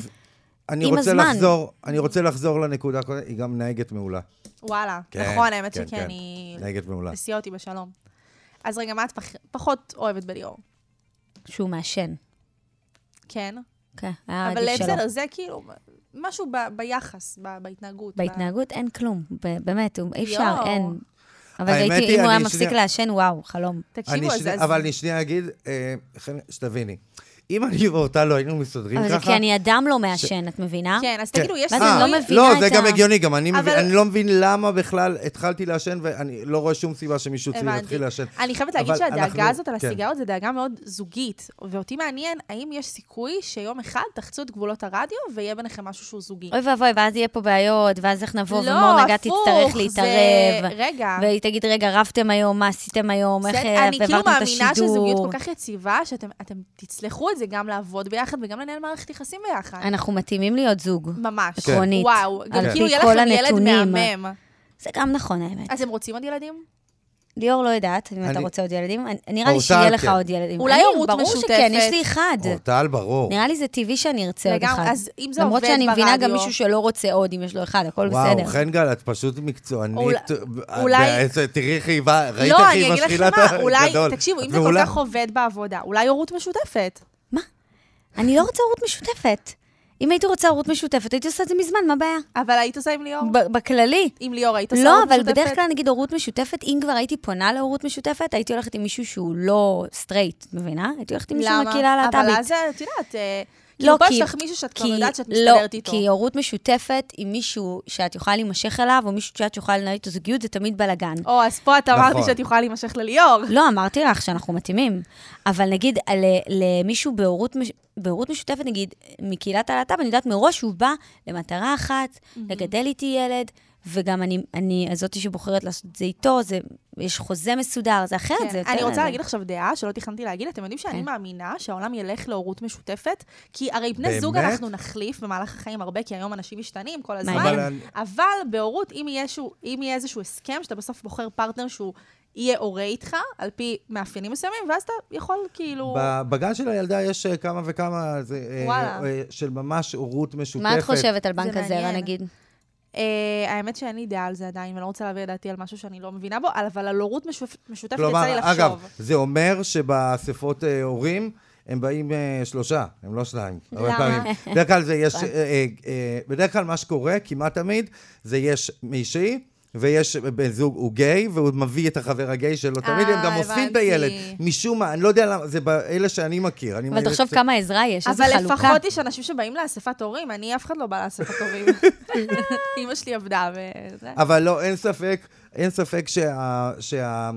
אני עם רוצה הזמן. לחזור, אני רוצה לחזור לנקודה היא גם נהגת מעולה. וואלה, כן, נכון, האמת כן, שכן, כן. היא נהגת מעולה. הסיעה אותי בשלום. אז רגע, מה את פח- פחות אוהבת בליאור? שהוא מעשן. כן. כן, היה אבל עדיף שלא. בסדר, זה כאילו משהו ב- ביחס, ב- בהתנהגות. ב- בהתנהגות אין כלום, ב- באמת, אי אפשר, יואו. אין. אבל היא, אם הוא היה אני מפסיק לעשן, וואו, חלום. תקשיבו, אני אז... שני- אז- אבל אני שנייה אגיד, אה, שתביני, אם אני ואורטל לא היינו מסתדרים אבל ככה... זה כי אני אדם לא מעשן, את מבינה? כן, אז כן. תגידו, יש ואז אה, אני לא סיכוי... מבינה לא, את זה גם ה- הגיוני, גם אני, מבין, אבל- אני לא מבין למה בכלל התחלתי לעשן, ואני לא רואה שום סיבה שמישהו הבנתי. יתחיל לעשן. אני חייבת להגיד אבל שהדאגה אנחנו- הזאת על כן. הסיגרות זה דאגה מאוד זוגית. ואותי מעניין, האם יש סיכוי שיום אחד תחצו את גבולות הרדיו ויהיה ביניכם משהו שהוא זוגי? אוי ואבוי, ואז יהיה פה בעיות, ואז איך נבוא, לא, ומור נגע תצטרך זה- להתערב. רגע. והיא תגיד, רגע, רבתם היום, מה עשיתם היום, איך אה, אני כאילו העברתם את מאמינה שזוגיות השידור. כל כך יציבה, שאתם אתם תצלחו את זה גם לעבוד ביחד וגם לנהל מערכת יחסים ביחד. אנחנו מתאימים להיות זוג, ממש. עקרונית. וואו, גם כאילו יהיה כל לכם ילד. מהמם. זה גם נכון, האמת. אתם רוצים עוד ילדים? ליאור לא יודעת אם אתה אני- רוצה עוד ילדים. אני- נראה לי שיהיה לך כן. עוד ילדים. אולי אני- הורות ברור משותפת. שכן, יש לי אחד. אורטל, ברור. נראה לי זה טבעי שאני ארצה עוד אחד. אז אם זה עובד למרות שאני מבינה גם מישהו שלא רוצה עוד, אם יש לו אחד, הכל וואו, בסדר. חן גל, את פשוט מקצוענית. אולי- תראי איך היא באה, ראית לא, איך אני היא אגיד משחילה את מה, אולי, הגדול. תקשיבו, אם זה כל. כך עובד בעבודה, אולי הורות משותפת. אני לא רוצה הורות משותפת. אם הייתי רוצה הורות משותפת, הייתי עושה את זה מזמן, מה הבעיה? אבל היית עושה עם ליאור? בכללי. עם ליאור היית עושה לא, הורות אבל משותפת? בדרך כלל, נגיד, הורות משותפת, אם כבר הייתי פונה להורות משותפת, הייתי הולכת עם מישהו שהוא לא סטרייט, מבינה? הייתי הולכת עם מישהו מהקהילה אבל הלהט"בית. אז את יודעת, לא, כאילו פה כי- יש לך מישהו שאת כבר כי- יודעת שאת לא, מסתדרת איתו. כי הורות משותפת עם מישהו שאת יכולה להימשך אליו, או מישהו שאת יכולה לנהל איתו זוגיות, זה תמיד בלאגן. או, אז פה את אמרת לי נכון. שאת יכולה להימשך לליאור. לא, אמרתי לך שאנחנו מתאימים. אבל נגיד, על- למישהו בהורות, בהורות משותפת, נגיד, מקהילת הלהט"ב, אני יודעת מראש שהוא בא למטרה אחת, לגדל איתי ילד, וגם אני, אני הזאתי שבוחרת לעשות את זה איתו, זה, יש חוזה מסודר, זה אחרת, כן, זה יותר... אני רוצה להגיד עכשיו דעה שלא תכננתי להגיד, אתם יודעים שאני כן. מאמינה שהעולם ילך להורות משותפת, כי הרי בני באמת? זוג אנחנו נחליף במהלך החיים הרבה, כי היום אנשים משתנים כל הזמן. אבל אבל בהורות, אם יהיה, שהוא, אם יהיה איזשהו הסכם, שאתה בסוף בוחר פרטנר שהוא יהיה הורה איתך, על פי מאפיינים מסוימים, ואז אתה יכול כאילו... בגן של הילדה יש אה, כמה וכמה, זה, אה, וואלה. אה, של ממש הורות משותפת. מה את חושבת על בנק הזרע. נגיד? אה, האמת שאין לי דעה על זה עדיין, ואני לא רוצה להעביר את דעתי על משהו שאני לא מבינה בו, אבל על הורות משותפ- משותפת יצא לי כלומר, לחשוב. אגב, זה אומר שבאספות אה, הורים, הם באים אה, שלושה, הם לא שניים. הרבה למה? פעמים. בדרך כלל זה יש, אה, אה, אה, בדרך כלל מה שקורה, כמעט תמיד, זה יש מישהי. ויש בן זוג, הוא גיי, והוא מביא את החבר הגיי שלו. תמיד הם גם את הבנתי. הילד. משום מה, אני לא יודע למה, זה אלה שאני מכיר. אני אבל תחשוב כמה עזרה יש, איזה אבל חלוקה. לפחות יש אנשים שבאים לאספת הורים, אני אף אחד לא באה לאספת הורים. אימא שלי עבדה וזה. אבל לא, אין ספק, אין ספק שה... שה...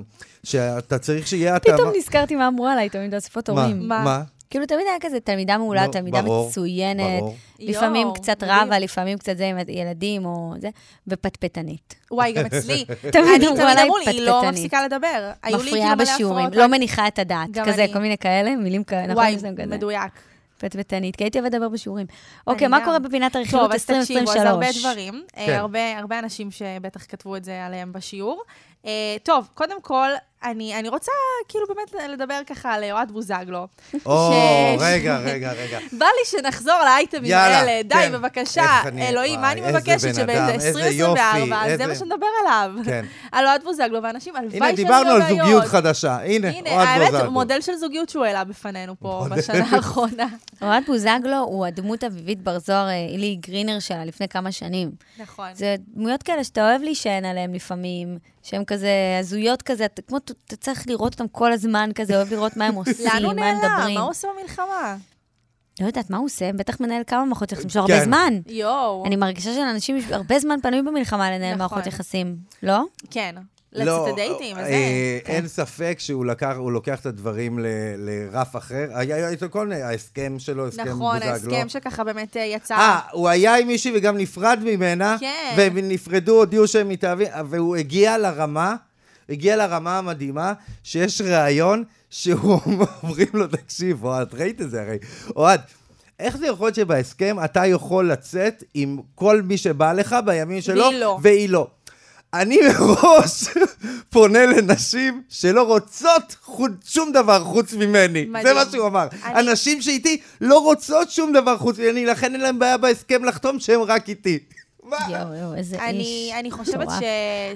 שאתה צריך שיהיה התאמה... פתאום נזכרתי מה אמרו עליי תמיד באספות? הורים. מה? מה? כאילו, תמיד היה כזה תלמידה מעולה, לא, תלמידה ברור, מצוינת, ברור. לפעמים יואו, קצת. רבה, לפעמים קצת זה עם ילדים או זה, ופטפטנית. וואי, גם אצלי. תמיד אמרו עליי לי, היא לא פטפטנית. מפסיקה לדבר. מפריעה כאילו מלא בשיעורים, לא מניחה את הדעת, כזה. כל מיני כאלה, מילים כאלה, נכון? וואי. מדויק. פטפטנית, כי הייתי אוהבת לדבר בשיעורים. אוקיי, מה. קורה בפינת טוב, הרכילות אז תקשיבו, אז 2023? הרבה דברים. אה, כן. הרבה, הרבה אנשים שבטח כתבו את זה עליהם בשיעור. אה, טוב, קודם כל, אני, אני רוצה כאילו באמת לדבר ככה על אוהד בוזגלו. או, ש- רגע, רגע, רגע. בא לי שנחזור לאייטמים האלה. די, כן. בבקשה. אלוהים, מה אני מבקשת? בן אדם, איזה שב-2024, יופי, זה מה שנדבר עליו. כן. על אוהד בוזגלו, ואנשים, הלוואי הנה, שאני דיברנו לא על בעיות. זוגיות חדשה. הנה, הנה, אוהד האמת, בוזגלו. מודל של זוגיות שהוא העלה בפנינו פה בשנה האחרונה. אוהד בוזגלו הוא הדמות אביבית בר זוהר, אה, אילי גרינר שלה לפני כמה שנים. נכון. זה דמויות כאלה שאתה אוהב להישען עליהן לפעמים, שהן כזה הזויות כזה, כמו, אתה צריך לראות אותם כל הזמן כזה, אוהב לראות מה הם עושים, לאן הוא מה הם נעלם? מדברים. מה הוא עושה במלחמה? לא יודעת, מה הוא עושה? בטח מנהל כמה מערכות יחסים, יש לו כן. הרבה זמן. יואו. אני מרגישה שלאנשים יש הרבה זמן פנוי במלחמה לנהל נכון. מערכות יחסים, לא? כן. לא, לצאת הדייטים, אז אה. כן. אין ספק שהוא לקח, הוא לוקח את הדברים ל- לרף אחר. היה איתו כל מיני, ההסכם שלו, הסכם נכון, בוזגלו. ההסכם שככה באמת אה, יצא. אה, הוא היה עם מישהי וגם נפרד ממנה. כן. והם נפרדו, הודיעו שהם מתאהבים, והוא הגיע לרמה, הגיע לרמה המדהימה, שיש ראיון שהוא אומרים לו, תקשיב, אוהד, ראית את זה הרי. אוהד, איך זה יכול להיות שבהסכם אתה יכול לצאת עם כל מי שבא לך בימים שלו, והיא לא. והיא לא. אני מראש פונה לנשים שלא רוצות חוץ, שום דבר חוץ ממני. מדהים. זה מה שהוא אמר. אני- הנשים שאיתי לא רוצות שום דבר חוץ ממני, לכן אין להם בעיה בהסכם לחתום שהם רק איתי. מה? יואו, יואו, איזה אני, איש. אני חושבת. ש...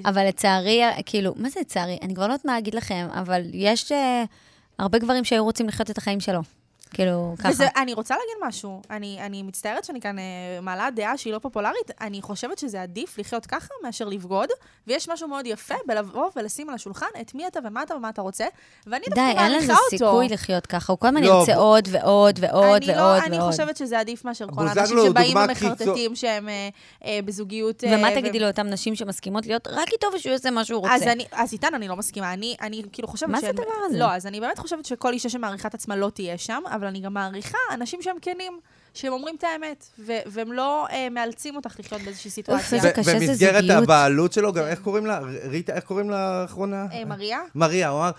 אבל לצערי, כאילו, מה זה לצערי? אני כבר לא יודעת מה להגיד לכם, אבל יש אה, הרבה גברים שהיו רוצים לחיות את החיים שלו. כאילו, ככה. וזה, אני רוצה להגיד משהו. אני, אני מצטערת שאני כאן אה, מעלה דעה שהיא לא פופולרית. אני חושבת שזה עדיף לחיות ככה מאשר לבגוד, ויש משהו מאוד יפה בלבוא ולשים על השולחן את מי אתה ומה אתה ומה אתה רוצה, ואני די, דווקא אין מעריכה לזה אותו. סיכוי לחיות ככה, הוא כל הזמן לא, ירצה ב- עוד ועוד ועוד אני ועוד לא, אני ועוד. חושבת שזה עדיף מאשר כל האנשים שבאים ומחרטטים שהם אה, אה, בזוגיות... אה, ומה ו- תגידי לאותן נשים שמסכימות להיות רק איתו ושהוא יעשה מה שהוא רוצה? אז, אני, אז איתן אני לא מסכימה. אני, אני כאילו חושבת מה זה שאין- הדבר הזה? לא, אז אני באמת חושבת שכל אישה שמעריכה את עצמה לא תהיה שם, אבל אני גם מעריכה אנשים שהם כנים, שהם אומרים את האמת, ו- והם לא אה, מאלצים אותך לחיות באיזושהי סיטואציה. איזה קשה זה במסגרת זוגיות. הבעלות שלו, גם איך קוראים לה? ריטה, איך קוראים לה האחרונה? אה, מריה? מריה, הוא אמר,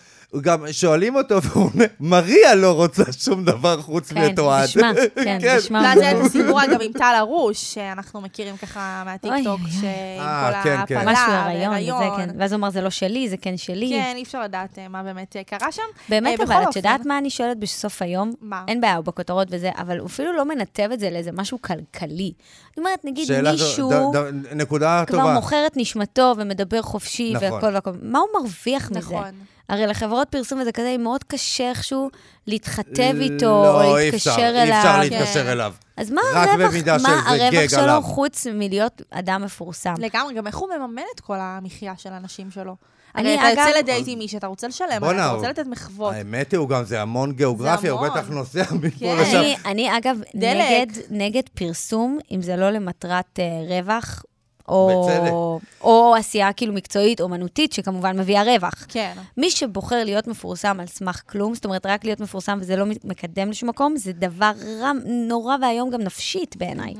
גם שואלים אותו, והוא אומר, מריה לא רוצה שום דבר חוץ כן, מאת אוהד. נשמע, כן, נשמע. ואז היה את הסיפור אגב עם טל ארוש, שאנחנו מכירים ככה מהטיקטוק, שעם אה, כל כן, כן. ההפלה, משהו הריון. וזה כן. ואז הוא אמר, זה לא שלי, זה כן שלי. כן, אי אפשר לדעת אה, מה באמת קרה שם. באמת, אבל את יודעת מה אני שואלת בסוף היום? מה? אין בעיה, הוא בכותרות וזה, אבל הוא אפילו לא מנתב את זה לאיזה משהו כלכלי. אני אומרת, נגיד שאלה, מישהו ד- ד- נקודה כבר טובה. מוכר את נשמתו ומדבר חופשי נכון. והכל והכל, מה הוא מרוויח מזה? נכון. הרי לחברות פרסום וזה כזה, מאוד קשה איכשהו להתחתב איתו, לא, או אי להתקשר אפשר, אליו. אי אפשר כן. להתקשר אליו. אז מה הרווח, מה הרווח שלו עליו. חוץ מלהיות אדם מפורסם? לגמרי, גם איך הוא מממן את כל המחיה של האנשים שלו. אני, אתה אגב- יוצא לדייט עם מישהו, אתה רוצה לשלם, אתה הוא- רוצה לתת מחוות. האמת היא, הוא גם, זה המון גיאוגרפיה, הוא. בטח נוסע מפה כן. לשם. אני, אני אגב. נגד, פרסום, אם זה לא למטרת uh, רווח, או, בצדק. או עשייה כאילו מקצועית, אומנותית, שכמובן מביאה רווח. כן. מי שבוחר להיות מפורסם על סמך כלום, זאת אומרת, רק להיות מפורסם וזה לא מקדם לשום מקום, זה דבר רע, נורא ואיום גם נפשית בעיניי.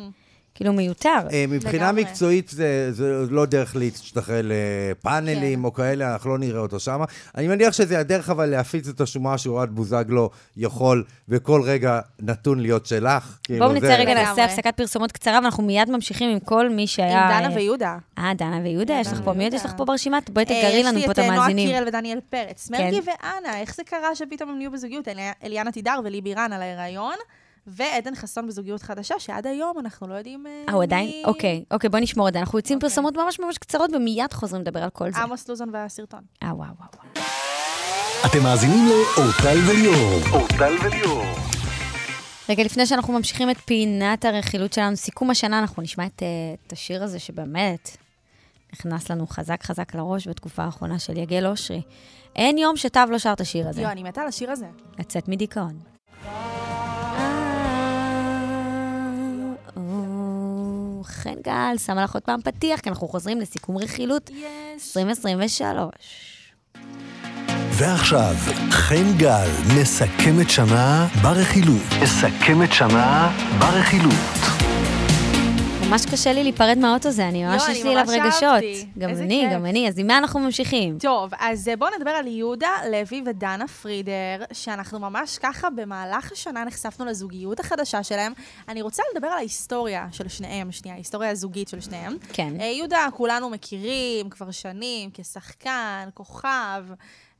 כאילו מיותר. אה, מבחינה לגמרי. מקצועית זה, זה לא דרך להשתחרר לפאנלים כן. או כאלה, אנחנו לא נראה אותו שם. אני מניח שזה הדרך אבל להפיץ את השומעה שאוהד בוזגלו יכול בכל רגע נתון להיות שלך. בואו כאילו, נצא זה- רגע, נעשה לגמרי. הפסקת פרסומות קצרה, ואנחנו מיד ממשיכים עם כל מי שהיה... עם דנה אה, ויהודה. אה, דנה ויהודה, יש לך פה, מי עוד יש. לך פה ברשימה? בואי אה, תגרי לנו פה את יש לי את נועה המאזינים. קירל ודניאל פרץ. כן. מרגי ואנה, איך זה קרה שפתאום הם נהיו בזוגיות? אלי- אליאנה תידר וליבי רן על ההיריון. ועדן חסון בזוגיות חדשה, שעד היום אנחנו לא יודעים... אה, הוא עדיין? מי- אוקיי, אוקיי, בוא נשמור את זה. אנחנו יוצאים אוקיי. פרסומות ממש ממש קצרות, ומיד חוזרים לדבר על כל זה. עמוס לוזון והסרטון. אה, וואו, וואו. אתם מאזינים לאורטל וליאור. אורטל וליאור. רגע, לפני שאנחנו ממשיכים את פינת הרכילות שלנו, סיכום השנה, אנחנו נשמע את, אה, את השיר הזה שבאמת נכנס לנו חזק חזק לראש בתקופה האחרונה של יגל אושרי. אין יום שתו לא שר את השיר הזה. יואו, אני מתה על השיר הזה. לצאת מדיכאון. חן גל, שמה לך עוד פעם פתיח, כי אנחנו חוזרים לסיכום רכילות 2023. ועכשיו, חן גל מסכמת שנה ברכילות. מסכמת שנה ברכילות. ממש קשה לי להיפרד מהאוטו הזה, אני ממש, יואו, יש לי אליו רגשות. גם אני. גם אני, אז עם מה אנחנו ממשיכים? טוב, אז אה, בואו נדבר על יהודה לוי ודנה פרידר, שאנחנו ממש ככה במהלך השנה נחשפנו לזוגיות החדשה שלהם. אני רוצה לדבר על ההיסטוריה של שניהם, שנייה, ההיסטוריה הזוגית של שניהם. כן. אה, יהודה, כולנו מכירים כבר שנים, כשחקן, כוכב.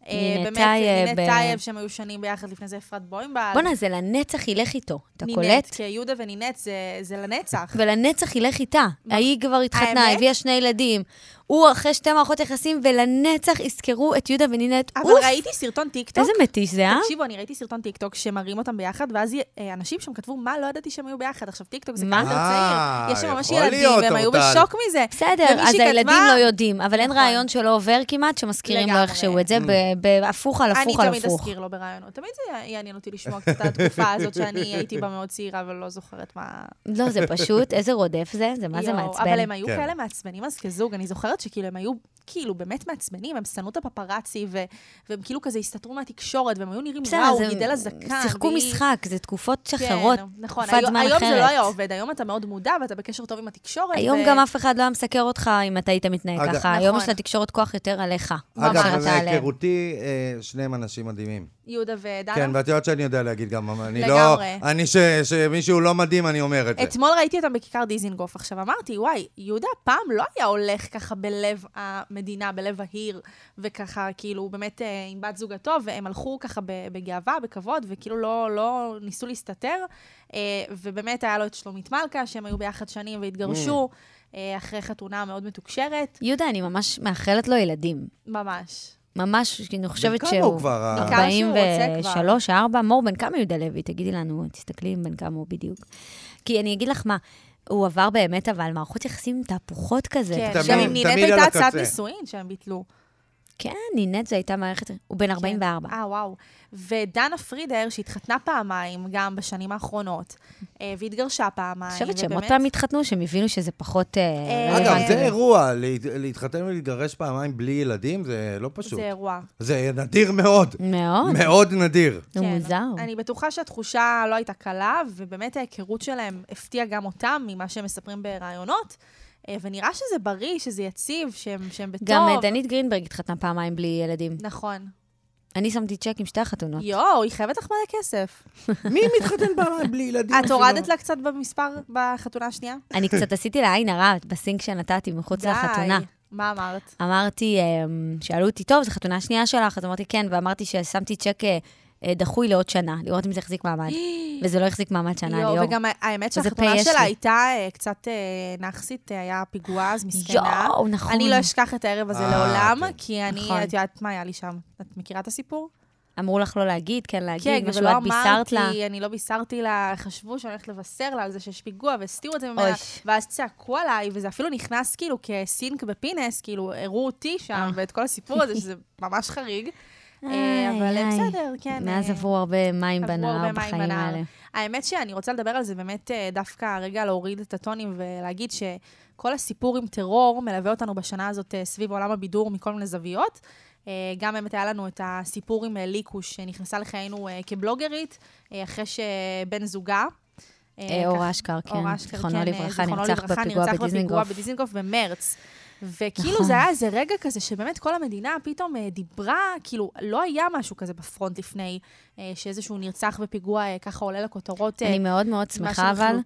אה, באמת, נינט טייב, שהם היו שנים ביחד, לפני זה אפרת בוימבל. בואנה, זה לנצח ילך איתו, אתה נינט, קולט? כי יהודה ונינט זה, זה לנצח. ולנצח ילך איתה. ההיא כבר התחתנה? הביאה שני ילדים. הוא אחרי שתי מערכות יחסים, ולנצח יזכרו את יהודה ונינט. אבל אוף, ראיתי סרטון טיקטוק. איזה מתיש זה, אה? תקשיבו, אני ראיתי סרטון טיקטוק שמראים אותם ביחד, ואז אה, אנשים שם כתבו, מה, לא ידעתי שהם היו ביחד. עכשיו, טיקטוק זה מה? קהל יותר אה, צעיר. יש שם ממש יכול ילדים, להיות, והם היו אורטל. בשוק מזה. בסדר, אז כתבה- הילדים לא יודעים, אבל אין נכון. רעיון שלא עובר כמעט, שמזכירים לו לגמרי. איכשהו את זה ב- בהפוך על אני הפוך על תמיד הפוך. אזכיר לו ברעיונות. תמיד זה יעניין אותי לשמוע קצת על התקופה הזאת שאני הייתי בה מאוד צעירה ולא זוכרת מה... לא, זה פשוט, איזה רודף זה, זה מה זה יואו, מעצבן. אבל הם היו. כאלה מעצבנים אז כזוג, אני זוכרת שכאילו הם היו כאילו באמת מעצבנים, הם שנאו את הפפרצי, ו- והם כאילו כזה הסתתרו מהתקשורת, והם היו נראים בסדר, רע, הוא זה- גידל לה זקן. שיחקו והיא- משחק, זה תקופות כן, אחרות, נכון, תקופת היום, זמן היום זה לא אחרת. היה עובד, היום אתה מאוד מודע ואתה בקשר טוב עם התקשורת. היום ו- גם אף אחד לא היה מסקר אותך אם אתה היית מתנהג אגב- ככה. היום נכון. יש לתקשורת כוח יותר עליך. אגב. מהיכרותי, אה, שניהם אנשים מדהימים. יהודה ודנה. כן, ואת יודעת שאני יודע להגיד גם, אני לא... לגמרי. אני, ש- שמישהו לא מדהים, אני אומר את זה. אתמול ראיתי אותם בכיכר דיזינגוף. עכשיו אמרתי, וואי, יהודה פעם לא היה הולך ככה בלב המדינה, בלב העיר, וככה, כאילו, באמת אה, עם בת זוגתו, והם הלכו ככה ב- בגאווה, בכבוד, וכאילו לא, לא ניסו להסתתר. אה, ובאמת היה לו את שלומית מלכה, שהם היו ביחד שנים והתגרשו, אה, אחרי חתונה מאוד מתוקשרת. יהודה, אני ממש מאחלת לו ילדים. ממש. ממש, כי אני חושבת כמה שהוא... הוא כבר? ה- בעיקר שהוא רוצה כבר. 43, 4, מור, בן כמה יהודה לוי? תגידי לנו, תסתכלי בן כמה הוא בדיוק. כי אני אגיד לך מה, הוא עבר באמת, אבל מערכות יחסים תהפוכות כזה. כן, תמיד- גם עם נינת תמיד על הייתה הצעת הקצה. נישואין שהם ביטלו. כן, נינת זו הייתה מערכת... הוא בן 44. אה, וואו. ודנה פרידר, שהתחתנה פעמיים, גם בשנים האחרונות, אה, והתגרשה פעמיים. אני חושבת שהם עוד ובאמת- פעם התחתנו, שהם הבינו שזה פחות... אה, אה, אגב. זה אירוע, להת- להתחתן ולהתגרש פעמיים בלי ילדים, זה לא פשוט. זה אירוע. זה נדיר מאוד. מאוד. מאוד נדיר. זה כן. מוזר. אני בטוחה שהתחושה לא הייתה קלה, ובאמת ההיכרות שלהם הפתיעה גם אותם ממה שהם מספרים בראיונות. אה, ונראה שזה בריא, שזה יציב, שהם, שהם בטוב. גם אה, דנית גרינברג התחתנה פעמיים בלי ילדים. נכון. אני שמתי צ'ק עם שתי החתונות. יואו, היא חייבת לך מלא כסף. מי מתחתן פעמיים בלי ילדים? את הורדת לה קצת במספר בחתונה השנייה? אני קצת עשיתי לה עין הרע בסינק שנתתי מחוץ לחתונה. מה אמרת? אמרתי, אמ, שאלו אותי, טוב, זו חתונה שנייה שלך? אז אמרתי, כן, ואמרתי ששמתי צ'ק אה, דחוי לעוד שנה, לראות אם זה יחזיק מעמד. וזה לא החזיק מעמד שנה, ליאור. וגם האמת שהחתונה שלה. הייתה אה, קצת אה, נאחסית, אה, היה פיגוע, אז מסכנה. יואו, נכון. אני לא אשכח את הערב הזה אה, לעולם, כן. כי אני, נכון. את יודעת מה היה לי שם? את מכירה את הסיפור? אמרו לך לא להגיד, כן להגיד, כן, משהו, ולא את בישרת לה. אמרתי, אני לא בישרתי לה, חשבו שאני הולכת לבשר לה על זה שיש פיגוע, והסתירו את זה ממנה. ואז צעקו עליי, וזה אפילו נכנס כאילו כסינק בפינס, כאילו, הראו אותי שם, אה. ואת כל הסיפור הזה, שזה ממש חריג. אה, אבל. בסדר, כן. מאז אה, עברו הרבה מים בנהר בחיים. האלה. האמת שאני רוצה לדבר על זה באמת אה, דווקא רגע להוריד את הטונים ולהגיד שכל הסיפור עם טרור מלווה אותנו בשנה הזאת סביב עולם הבידור מכל מיני זוויות. גם באמת היה לנו את הסיפור עם ליקוש, שנכנסה לחיינו כבלוגרית, אחרי שבן זוגה... אור ככה- אשכר, כן, אור אשכר, זיכרונו כן, לברכה, זיכרונו נרצח לברכה, בפיגוע נרצח בפיגוע. בדיזנגוף במרץ. וכאילו נכון. זה היה איזה רגע כזה שבאמת כל המדינה פתאום אה, דיברה, כאילו לא היה משהו כזה בפרונט לפני, אה, שאיזשהו נרצח בפיגוע אה, ככה עולה לכותרות. אני מאוד מאוד שמחה, אבל.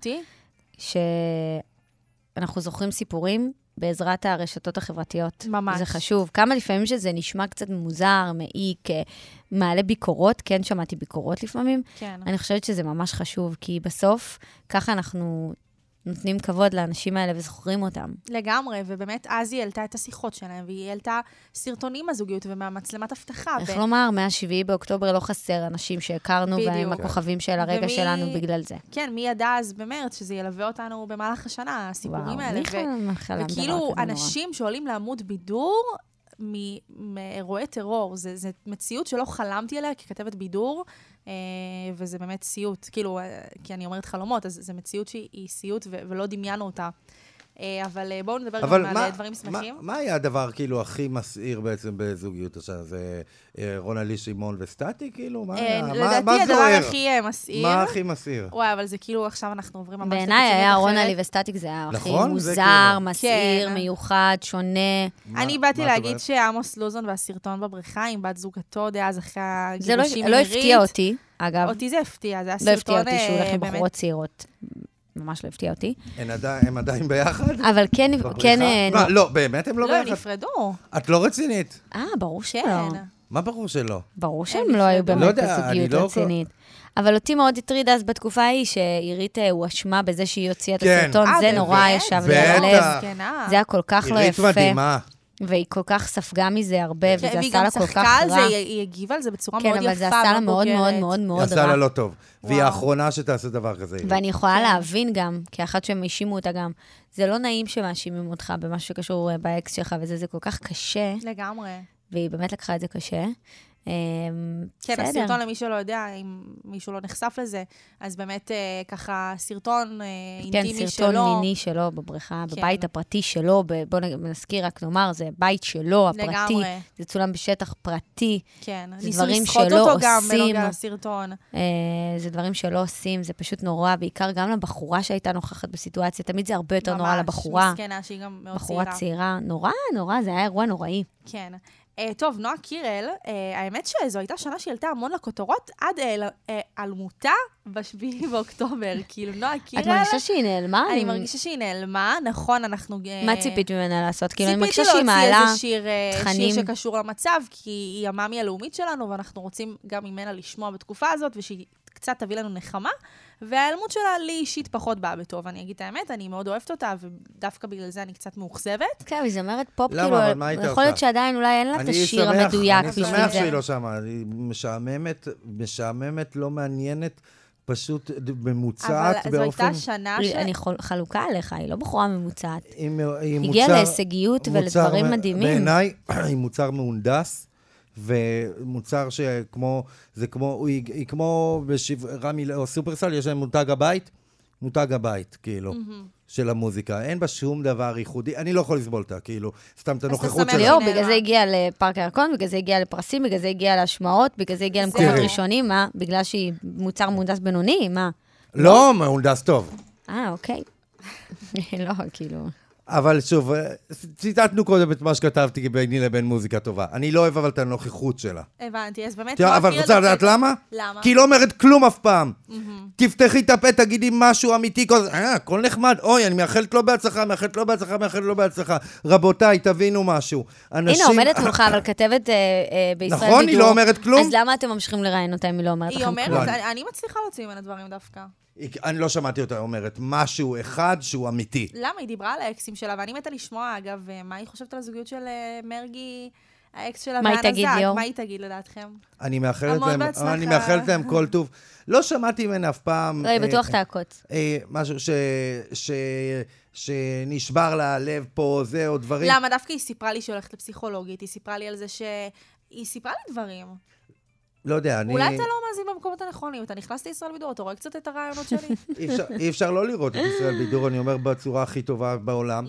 שאנחנו זוכרים סיפורים בעזרת הרשתות החברתיות. ממש. זה חשוב. כמה לפעמים שזה נשמע קצת מוזר, מעיק, מעלה ביקורות, כן שמעתי ביקורות לפעמים, כן. אני חושבת שזה ממש חשוב, כי בסוף, ככה אנחנו נותנים כבוד לאנשים האלה וזוכרים אותם. לגמרי, ובאמת אז היא העלתה את השיחות שלהם, והיא העלתה סרטונים מהזוגיות ומהמצלמת אבטחה. איך ו- לומר, מ-7 באוקטובר לא חסר אנשים שהכרנו, והם בדיוק. הכוכבים של הרגע ומי- שלנו בגלל זה. כן, מי ידע אז במרץ שזה ילווה אותנו במהלך השנה, הסיפורים וואו, האלה. מי חלם חלם דבר כזה וכאילו, נורא. אנשים שעולים לעמוד בידור מ- מאירועי טרור, זה, זה מציאות שלא חלמתי עליה ככתבת בידור, וזה באמת סיוט. כאילו, אה, כי אני אומרת חלומות, אז זו מציאות שהיא היא סיוט ולא דמיינו אותה. אה, אבל אה, בואו נדבר אבל גם על מה, אה, דברים שמחים. מה, מה היה הדבר כאילו הכי מסעיר בעצם בזוגיות עכשיו? זה רונה-לי שמעון וסטטי כאילו? מה היה? מה- לדעתי מה הדבר זוהר? הכי מסעיר... מה הכי מסעיר? וואי, אבל זה כאילו עכשיו אנחנו עוברים ממש בעיניי היה אחרת. רונה לי וסטטיק, זה היה הכי נכון? זה מוזר, כאילו- מסעיר, כן. מיוחד, שונה. אני באתי להגיד? שעמוס לוזון והסרטון בבריכה עם בת זוגתו דאז אחרי זה לא הגירושים לא עם הפתיע עירית. אותי, אגב. אותי זה הפתיע, זה היה לא סרטון... הפתיע אותי שהוא הולך עם בחורות צעירות. ממש לא הפתיע אותי. הן עדיין- הם עדיין ביחד? אבל כן? כן... אה, מה, נו- לא, באמת הם לא לא, הם ביחד? נפרדו. את לא רצינית. אה, ברור שלא. מה ברור שלא? ברור שהם הם לא היו. לא באמת אני בזוגיות לא- רצינית. אבל אותי מאוד הטריד אז בתקופה ההיא, שעירית אה, הואשמה בזה שהיא הוציאה את כן. הסרטון, אה, זה? נורא ישב לי על. הלב. זה היה כל כך לא עירית יפה, מדהימה. והיא כל כך ספגה מזה הרבה, כן, וזה והיא עשה גם לה כל כך על זה, רע. היא- היא הגיבה על זה בצורה כן, מאוד יפה. אבל זה עשה לה מאוד מאוד. מאוד היא מאוד עשה לה רע. לא טוב. והיא וואו. האחרונה שתעשה דבר כזה. ואני יכולה כן. להבין גם, כאחת שהם האשימו אותה גם, זה לא נעים שמאשימים אותך במשהו שקשור אה, באקס שלך וזה, זה כל כך קשה, לגמרי. והיא באמת לקחה את זה קשה. אה, כן, בסדר. הסרטון, למי שלא יודע, אם מישהו לא נחשף לזה, אז באמת אה, ככה סרטון אה, כן, אינטימי סרטון שלו. מיני שלו בבריכה, כן. בבית הפרטי שלו, ב- בוא נ- נזכיר, רק נאמר, זה בית שלו, הפרטי. לגמרי. זה צולם בשטח פרטי. כן. זה ניסו דברים לסחוט שלא אותו גם עושים. בנוגע לסרטון. אה, זה דברים שלא עושים, זה פשוט נורא, בעיקר גם לבחורה שהייתה נוכחת בסיטואציה, תמיד זה הרבה יותר נורא ממש, לבחורה. מסכנה, שהיא גם מאוד בחורה צעירה. צעירה, נורא, נורא, זה היה אירוע נוראי. כן. Uh, טוב, נועה קירל, uh, האמת שזו הייתה שנה שהיא עלתה המון לכותרות עד היעלמותה ב-7 באוקטובר. כאילו, נועה קירל... את מרגישה שהיא נעלמה? אני מרגישה שהיא נעלמה, נכון, אנחנו... אה, מה ציפית ממנה לעשות? כאילו, אני מרגישה ציפיתי שהיא להוציא מעלה... איזה שיר, אה, תכנים. שיר שקשור למצב, כי היא המאמי הלאומית שלנו, ואנחנו רוצים גם ממנה לשמוע בתקופה הזאת, ושהיא קצת תביא לנו נחמה. וההיעלמות שלה לי אישית פחות באה בטוב, אני אגיד את האמת, אני מאוד אוהבת אותה, ודווקא בגלל זה אני קצת מאוכזבת. כן, היא זמרת פופ, למה? כאילו, אבל מה היית יכול להיות? שעדיין אולי אין לה את אני השיר שמח, המדויק בשביל אני שמח זה. שהיא לא שמה, היא משעממת, משעממת, לא מעניינת, פשוט ממוצעת אבל זו באופן... הייתה שנה ש... אני חלוקה עליך, היא לא בחורה ממוצעת. היא, מ- היא הגיעה מוצר- להישגיות מוצר ולדברים מדהימים. בעיניי, היא מוצר מהונדס, ומוצר שכמו, זה כמו, היא, היא כמו בשיו, רמי או סופרסל, יש להם מותג הבית, מותג הבית, כאילו, של המוזיקה. אין בה שום דבר ייחודי, אני לא יכול לסבול אותה, כאילו, סתם את אתה הנוכחות שלה. שהיא ליאור, נעלמה. בגלל זה הגיעה לפארק הירקון, בגלל זה הגיעה לפרסים, בגלל זה הגיעה להשמעות, בגלל זה הגיעה למקומות. ראשונים, מה? בגלל שהיא מוצר מהונדס בינוני? מה? לא, מהונדס טוב. אה, אוקיי. לא, כאילו... אבל שוב, אה, ציטטנו קודם את מה שכתבתי ביני לבין מוזיקה טובה. אני לא אוהב אבל את הנוכחות שלה. הבנתי, אז באמת... תראה, נועה אבל רוצה לדעת למה? למה? כי היא לא אומרת כלום אף פעם. תפתחי את הפה, תגידי משהו אמיתי, כל אה, הכל נחמד, אוי, אני מאחלת לו בהצלחה, מאחלת לו בהצלחה, מאחלת לו בהצלחה. רבותיי, תבינו משהו. אנשים... הנה, עומדת מולך, אבל כתבת אה, בישראל בידור. נכון, היא לא אומרת כלום. אז למה אתם ממשיכים לראיין אותה אם היא לא אומרת היא לכם אומרת, כלום? לא, אני אני מצליחה להוציא ממנה דברים דווקא. היא- אני לא שמעתי אותה אומרת משהו אחד שהוא אמיתי. למה? היא דיברה על האקסים שלה, ואני מתה לשמוע, אגב, אה, מה היא חושבת על הזוגיות של אה, מרגי, האקס שלה מה היא. תגיד, ליאור? מה היא תגיד לדעתכם? אני מאחלת המון להם, בהצלחה. אני מאחלת להם כל טוב. לא שמעתי ממנה אף פעם... לא, היא אה, בטוח תעקוץ. משהו ש... ש... שנשבר לה הלב פה, זה, או דברים. למה? דווקא היא סיפרה לי שהיא הולכת לפסיכולוגית, היא סיפרה לי על זה ש... היא סיפרה לי דברים. לא יודע, אני... אולי אתה לא מאזין במקומות הנכונים, אתה נכנס לישראל בידור, אתה רואה קצת את הרעיונות שלי. אי אפשר, אי אפשר לא לראות את ישראל בידור, אני אומר בצורה הכי טובה בעולם.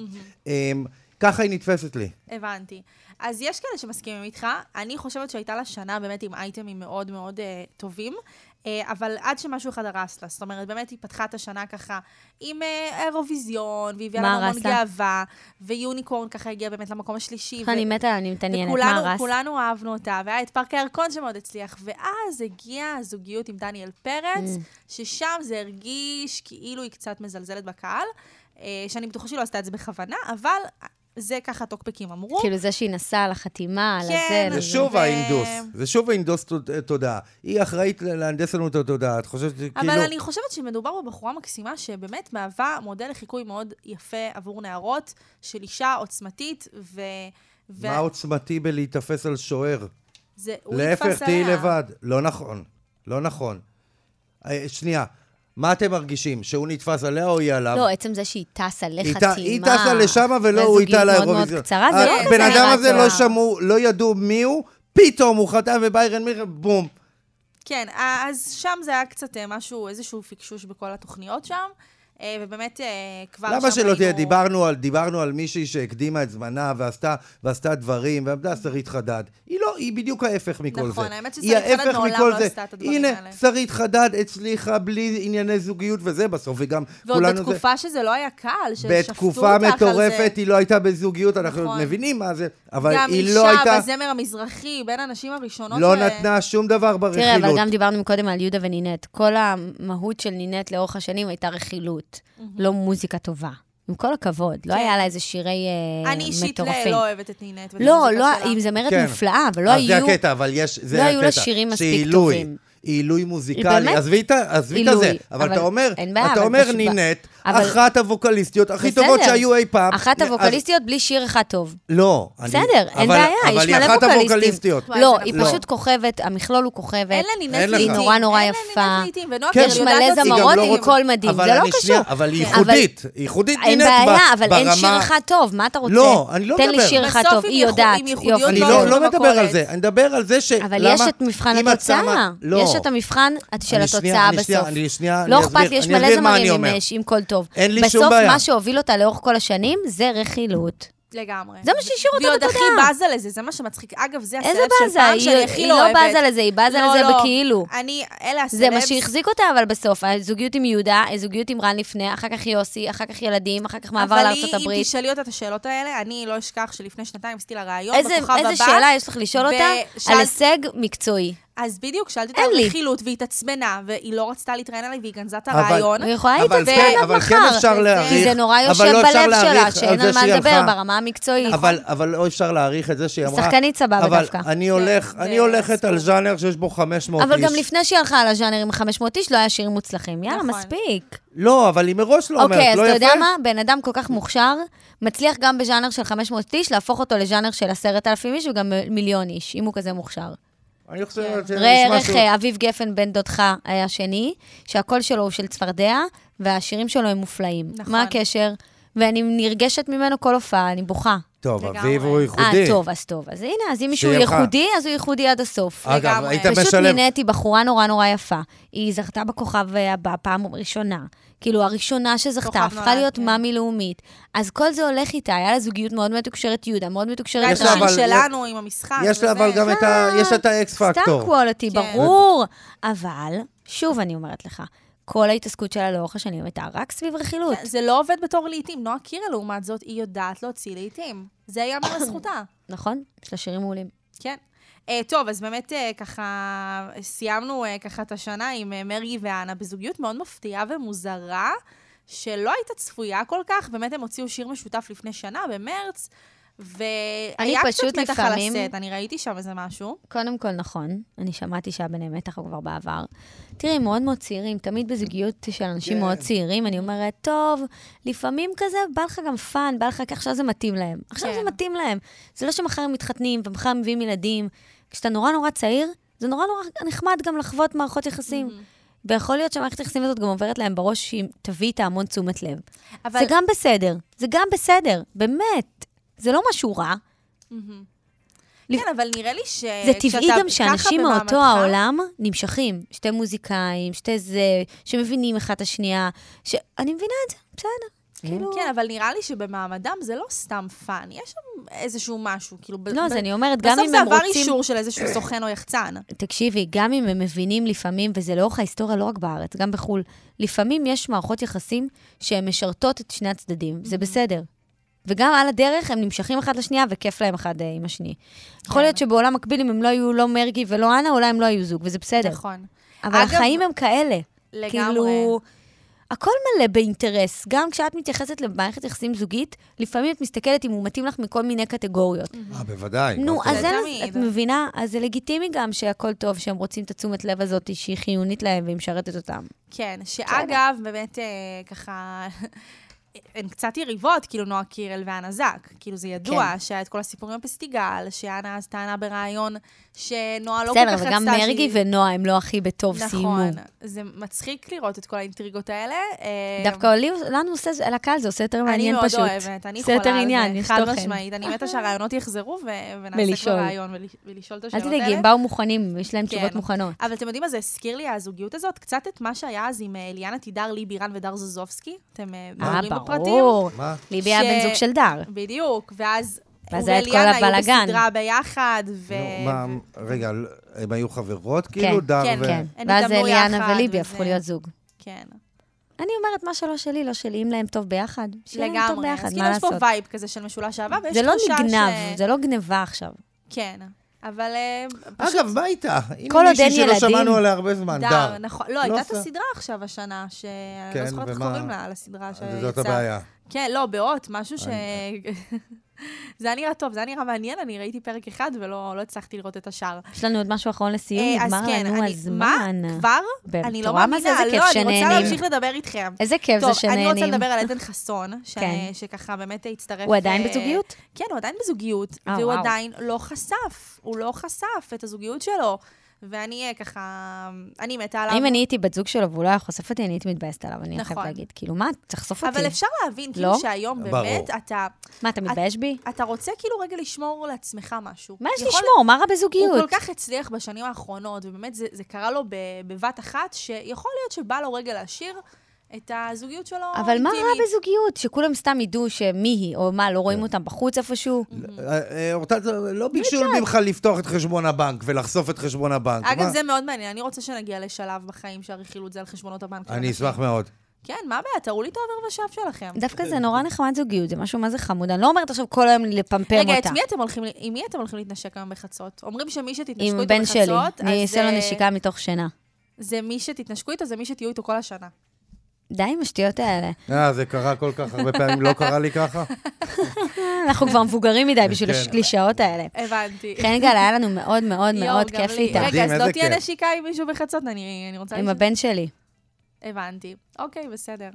אמ, ככה היא נתפסת לי. הבנתי. אז יש כאלה שמסכימים איתך. אני חושבת שהייתה לה שנה באמת עם אייטמים מאוד מאוד uh, טובים, אבל עד שמשהו אחד הרס לה. זאת אומרת, באמת היא פתחה את השנה ככה עם uh, אירוויזיון, והיא הביאה לנו המון לה? גאווה, ויוניקורן ככה הגיע באמת למקום השלישי. אני מתה, אני מתעניינת, מה וכולנו הרס? כולנו אהבנו אותה, והיה את פארק הירקון שמאוד הצליח, ואז הגיעה הזוגיות עם דניאל פרץ, Mm. ששם זה הרגיש כאילו היא קצת מזלזלת בקהל, אה, שאני בטוחה שהיא לא עשתה את זה בכוונה, אבל זה ככה טוקבקים אמרו. כאילו זה שהיא נסעה על החתימה, על כן, הזה. זה. שוב ו- ההינדוס, זה שוב ההינדוס תוד- תודעה. היא אחראית להנדס לנו את התודעה, את חושבת אבל כאילו... אני חושבת שמדובר בבחורה מקסימה, שבאמת מהווה מודל לחיקוי מאוד יפה עבור נערות, של אישה עוצמתית, ו... ו- מה עוצמתי בלהיתפס על שוער? זה, הוא להפך, תהיי. לבד. לא נכון, לא נכון. אה, שנייה, מה אתם מרגישים? שהוא נתפס עליה או היא עליו? לא, עצם זה שהיא טסה לחתימה. היא טסה לשם ולא הוא איתה מאוד מאוד לאירוויזיון. קצרה, זה לא הבן אדם הזה. לא שמעו, לא ידעו מי הוא, פתאום הוא חתם וביירן מיכאל, בום. כן, אז שם זה היה קצת אה, משהו, איזשהו פיקשוש בכל התוכניות שם, ובאמת אה, כבר שם למה שלא תהיה? דיברנו על, דיברנו על מישהי שהקדימה את זמנה ועשתה, ועשתה דברים, ועמדה שרית חדד. היא לא, היא בדיוק ההפך מכל נכון, זה. האמת היא ששרית חדד מעולם לא זה. עשתה את הדברים הנה, האלה. שרית חדד הצליחה בלי ענייני זוגיות וזה בסוף, וגם ועוד כולנו זה... בתקופה שזה לא היה קל, ששפטו בתקופה אותך על זה. מטורפת היא לא הייתה בזוגיות, אנחנו נכון. מבינים מה זה, אבל גם היא לא אישה הייתה, בזמר המזרחי, בין הנשים הראשונות לא ש- נתנה שום דבר ברכילות. תראה, אבל גם דיברנו קודם על יהודה ונינט. כל המהות של נינט לאורך השנים הייתה רכילות, לא מוזיקה טובה. עם כל הכבוד, לא כן. היה לה איזה שירי אה, אני אישית לא- מטורפים. לא אוהבת את נינת. לא, לא, שלה. היא זמרת כן. מופלאה, אבל לא אז היו... זה הקטע, אבל יש, זה לא. היו לה שירים מספיק שהיא עילוי. טובים. היא עילוי מוזיקלי. באמת עזבי את ה- עזבי את עילוי, הזה. אבל אבל אתה אומר, אתה אומר פשוט נינט, אבל- אחת הווקליסטיות הכי בסדר. טובות שהיו אי פעם. אחת אז- הווקליסטיות בלי שיר אחד טוב. לא. אני- בסדר, אין אבל- בעיה, אבל יש היא מלא אחת ווקליסטים. הווקליסטיות. וואי, לא, זה היא נכון. פשוט כוכבת, המכלול הוא כוכבת. אין לה נינת אין. לעיתים. היא נורא נורא אין לה יפה. נינת לעיתים, ונועה כן, יש מלא היא זמרות לא עם קול מדהים, אבל זה לא אני קשור. שנייה, אבל היא. ייחודית. ייחודית אין נינט ב- בעיה, אבל אין ברמה- שיר אחד טוב, מה אתה רוצה? לא, אני לא תן לי מדבר. שיר אחד טוב, היא יודעת. יופי. אני לא לא, לא מדבר. על זה, אני מדבר על זה ש... אבל יש את מבחן התוצאה. לא. יש את המבחן של אני התוצאה אני בסוף. אני לא אני אכפת לי, יש אני מלא אני זמרים עם. עם קול טוב. אין לי שום בסוף, בעיה. מה שהוביל אותה לאורך כל השנים זה רכילות. לגמרי. זה מה שהשאיר אותה והיא עוד בתודעה. הכי בזה לזה, זה מה שמצחיק. אגב, זה הסלב של? פעם היא שאני הכי היא לא לא אוהבת. בזה לזה, היא בזה לא, לזה לא. בכאילו. אני, אלה הסלבס. זה מה שהחזיק אותה, אבל בסוף, הזוגיות עם יהודה, הזוגיות עם רן לפני, אחר כך יוסי, אחר כך ילדים, אחר כך מעבר לארצות אבל היא, אם הברית. תשאלי אותה את השאלות האלה, אני לא אשכח שלפני שנתיים עשיתי לה ראיון איזה בכוכב הבא. איזה שאלה יש לך לשאול אותה על הישג מקצועי. אז בדיוק, שאלתי אותה על. רכילות, והיא התעצבנה, והיא לא רצתה להתראיין עליי, והיא גנזה את אבל- הרעיון. היא יכולה אבל להתעצבן כן, עד אבל כן מחר. אפשר זה- להעריך. כי זה נורא אבל יושב לא בלב שלה, שאין על מה לדבר. ברמה המקצועית. אבל, אבל לא אפשר להעריך את זה שהיא אמרה... שחקנית סבבה אבל דווקא. אני, הולך, אני הולכת. על ז'אנר שיש בו 500 איש. אבל גם לפני שהיא הלכה על הז'אנר עם 500 איש, לא היה שירים מוצלחים. יאללה, נכון. מספיק. לא, אבל היא מראש לא אומרת, אוקיי, אז לא אתה יפה? יודע מה? בן אדם כל כך מוכשר, מצליח גם בז'אנר של 500 איש, להפוך אותו לז'אנר של 10,000 איש וגם מיליון איש, אם הוא כזה מוכשר. אני חושב שזה ראה נשמע ערך שהוא... אה, אביב גפן בן דודך היה שני, שהקול שלו הוא של צפרדע, והשירים שלו הם מופלאים. נכון. מה הקשר? ואני נרגשת ממנו כל הופעה, אני בוכה. טוב. אביב הוא אה, ייחודי. טוב, אז טוב. אז הנה, אז אם מישהו. ייחודי, אז הוא ייחודי עד הסוף. אגב. היית פשוט משלב... נינט היא בחורה נורא נורא יפה. היא זכתה בכוכב אה, הבא פעם ראשונה. כאילו, הראשונה שזכתה, הפכה להיות כן. מאמי לאומית. אז כל זה הולך איתה, היה לה זוגיות מאוד מתוקשרת יהודה, מאוד מתוקשרת יש לה אבל- שלנו עם המשחק. יש לה. אבל גם את ה... יש לה את האקס סתם פקטור. קוולטי, כן. ברור. אבל, שוב אני אומרת לך, כל ההתעסקות שלה לאורך השנים הייתה רק סביב רכילות. כן, זה לא עובד בתור לעיתים. נועה קירל, לעומת זאת, היא יודעת להוציא לעיתים. זה ייאמר לזכותה. נכון? יש לה שירים מעולים. כן. Uh, טוב, אז באמת uh, ככה, סיימנו uh, ככה את השנה עם uh, מרגי ואנה בזוגיות מאוד מפתיעה ומוזרה, שלא הייתה צפויה כל כך. באמת הם הוציאו שיר משותף לפני שנה, במרץ, והיה קצת מתח על הסט, אני ראיתי שם איזה משהו. קודם כל, נכון, אני שמעתי שהיה ביניהם מתח כבר בעבר. תראי, הם מאוד מאוד צעירים, תמיד בזוגיות של אנשים מאוד צעירים, אני אומרת, טוב, לפעמים כזה, בא לך גם fun, בא לך, כי עכשיו זה מתאים להם. עכשיו כן. זה מתאים להם. זה לא שמחר הם מתחתנים ומחר הם מביאים ילדים. כשאתה נורא נורא צעיר, זה נורא נורא נחמד גם לחוות מערכות יחסים. ויכול להיות שהמערכת היחסים הזאת גם עוברת להם בראש שהיא תביא איתה המון תשומת לב. אבל... זה גם בסדר, זה גם בסדר, באמת. זה לא משהו רע. כן, אבל נראה לי ש... זה טבעי גם שאנשים מאותו במעמדך- העולם נמשכים. שתי מוזיקאים, שתי זה, שמבינים אחד את השנייה. ש... אני מבינה את זה, בסדר. כאילו... כן, אבל נראה לי שבמעמדם זה לא סתם fun, יש שם איזשהו משהו, כאילו... ב- לא, אז ב- אני אומרת, גם בסוף אם זה הם עבר רוצים... אישור של איזשהו סוכן או יחצן. תקשיבי, גם אם הם מבינים לפעמים, וזה לאורך ההיסטוריה, לא רק בארץ, גם בחו"ל, לפעמים יש מערכות יחסים שהן משרתות את שני הצדדים, זה בסדר. וגם על הדרך הם נמשכים אחד לשנייה וכיף להם אחד אה, עם השני. יכול להיות שבעולם מקביל, אם הם לא היו לא מרגי ולא אנה, אולי הם לא היו זוג, וזה בסדר. נכון. אבל אגב- החיים הם כאלה. לגמרי. כאילו, הכל מלא באינטרס. גם כשאת מתייחסת למערכת יחסים זוגית, לפעמים את מסתכלת אם הוא מתאים לך מכל מיני קטגוריות. אה, בוודאי. נו, אוקיי. אז זה. את מבינה? אז זה לגיטימי גם שהכל טוב, שהם רוצים את התשומת לב הזאת שהיא חיונית להם והיא משרתת אותם. כן, שאגב, באמת אה, ככה... הן קצת יריבות, כאילו נועה קירל ואנה זק. כאילו זה ידוע כן. שהיה את כל הסיפורים בפסטיגל, שאנה אז טענה בראיון שנועה לא כל כך בסדר, רצתה וגם מרגי ונועה הם לא הכי בטוב סיימו. נכון. זה מצחיק לראות את כל האינטריגות האלה. אה, דווקא לי, לנו עושה, לקהל זה עושה יותר מעניין אני פשוט. מאוד אוהבת, אני יכולה יותר עניין, יש חד תוכן. משמעית. אני מתה שהרעיונות יחזרו ו- ונעשה. כבר רעיון ול- ולשאול את אל השאלות תדאגי, האלה. הם באו מוכנים, יש להם כן. תשובות מוכנות. אבל אתם יודעים מה זה הזכיר לי, הזוגיות הזאת? קצת את מה שהיה אז עם ליאנה תידר, לי בירן ודר זוזובסקי. אתם בפרטים? ברור. מה? ליבי היה ש- בן זוג של דר. בדיוק, ואז... ואז היה את כל וליאנה היו הבלגן. בסדרה ביחד, ו... נו, מה, רגע, הם היו חברות כן, כאילו? דר כן, ו... כן. הם ואז התאמנו ליאנה יחד, וליבי הפכו להיות זוג. כן, אני אומרת, מה שלא שלי, לא שלי, אם להם טוב ביחד, שיהיה להם טוב לגמרי. ביחד, אז כאילו מה יש פה לעשות? וייב כזה של משולש אהבה, ויש זה לא תחושה נגנב, ש- זה לא גנבה עכשיו. כן, אבל אה, פשוט... אגב, מה איתה? הנה כל עוד מישהי אין שלא ילדים- שמענו עליה הרבה זמן, דר, דר. נכון. לא, לא הייתה את. הסדרה עכשיו השנה, שאני כן, לא זוכרת איך? קוראים לה, על הסדרה שיצאה. זאת הבעיה. כן, לא, באות, משהו ש... זה היה נראה טוב, זה היה נראה מעניין, אני ראיתי פרק אחד ולא לא הצלחתי לראות את השאר. יש לנו עוד משהו אחרון לסיום, אה, אז נגמר כן, לנו אני- הזמן. מה? כבר? אני לא? מאמינה, לא, אני שנהנים. רוצה להמשיך לדבר איתכם. איזה כיף טוב, זה שנהנים. אני רוצה לדבר על עדן חסון, ש- כן. שככה באמת הצטרף... הוא עדיין אה, בזוגיות? כן, הוא עדיין בזוגיות, אה, והוא וואו. עדיין לא חשף, הוא לא חשף את הזוגיות שלו. ואני אה, ככה, אני מתה עליו. אם אני הייתי בת זוג שלו והוא לא היה חושף אותי, אני הייתי מתבאסת עליו, אני חייבת נכון. להגיד. כאילו, מה, תחשוף אותי. אבל אפשר להבין, כאילו לא? שהיום ברור. באמת אתה, מה, אתה מתבייש בי? אתה רוצה כאילו רגע לשמור לעצמך משהו. מה יש יכול- לשמור? מה רע בזוגיות? הוא כל כך הצליח בשנים האחרונות, ובאמת זה, זה קרה לו ב- בבת אחת, שיכול להיות שבא לו רגע להשאיר את הזוגיות שלו אבל מה רע. בזוגיות? שכולם סתם ידעו שמי היא, או מה, לא רואים כן. אותם בחוץ איפשהו? אה, אה, אורטל, לא ביקשו ממך לפתוח את חשבון הבנק ולחשוף את חשבון הבנק. אגב? זה מאוד מעניין, אני רוצה שנגיע לשלב בחיים שהרכילות זה על חשבונות הבנק. אני. אשמח מאוד. כן, מה הבעיה? תראו לי את העובר ושב שלכם. דווקא זה נורא נחמד זוגיות, זה משהו מה זה חמוד. אני לא אומרת עכשיו כל היום לפמפם רגע, את אותה. מי אתם הולכים, עם מי אתם הולכים להתנשק היום בחצות? אומרים שמי שתתנשקו עם איתו בן בחצות, שלי. אז אני אעשה לו זה- נשיקה מתוך שינה. זה מי שתתנשקו איתו, זה מי שתהיו איתו כל השנה. די עם השטויות האלה. אה, זה קרה כל כך הרבה פעמים, לא קרה לי ככה? אנחנו כבר מבוגרים מדי בשביל כן. הקלישאות האלה. הבנתי. חן גל, היה לנו מאוד מאוד מאוד כיף איתה. רגע, אז לא תהיה. נשיקה עם מישהו בחצות? אני אני רוצה... עם. הבן שלי. הבנתי. אוקיי, בסדר.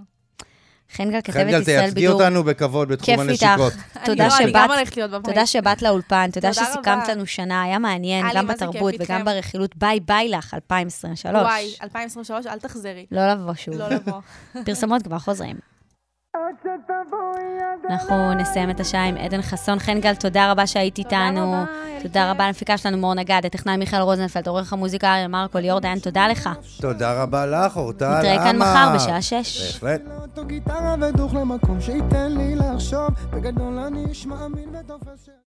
חן גל, חן כתבת גל, ישראל תייצגי בידור. אותנו בכבוד בתחום כיף הנשיקות. איתך. אני תודה אני גם שבאת. הולכת להיות בבית. תודה שבאת לאולפן, תודה שסיכמת. לנו שנה, היה מעניין, גם כיף בתרבות. וגם ברכילות. ביי ביי לך, 2023. וואי, 2023, אל תחזרי. לא לבוא שוב. לא לבוא. פרסומות כבר חוזרים. אנחנו נסיים את השעה עם עדן חסון. חן גל, תודה רבה שהיית איתנו. תודה. רבה למפיקה שלנו, מור נגד, הטכנאי מיכאל רוזנפלד, עורך המוזיקה אריה מרקו, ליאור דיין, תודה לך. תודה רבה לך, אורטל. נתראה כאן. מחר בשעה שש. בהחלט. לאוטו גיטרה ודוך למקום שייתן לי לחשוב בגדול אני איש מאמין ותופס ש...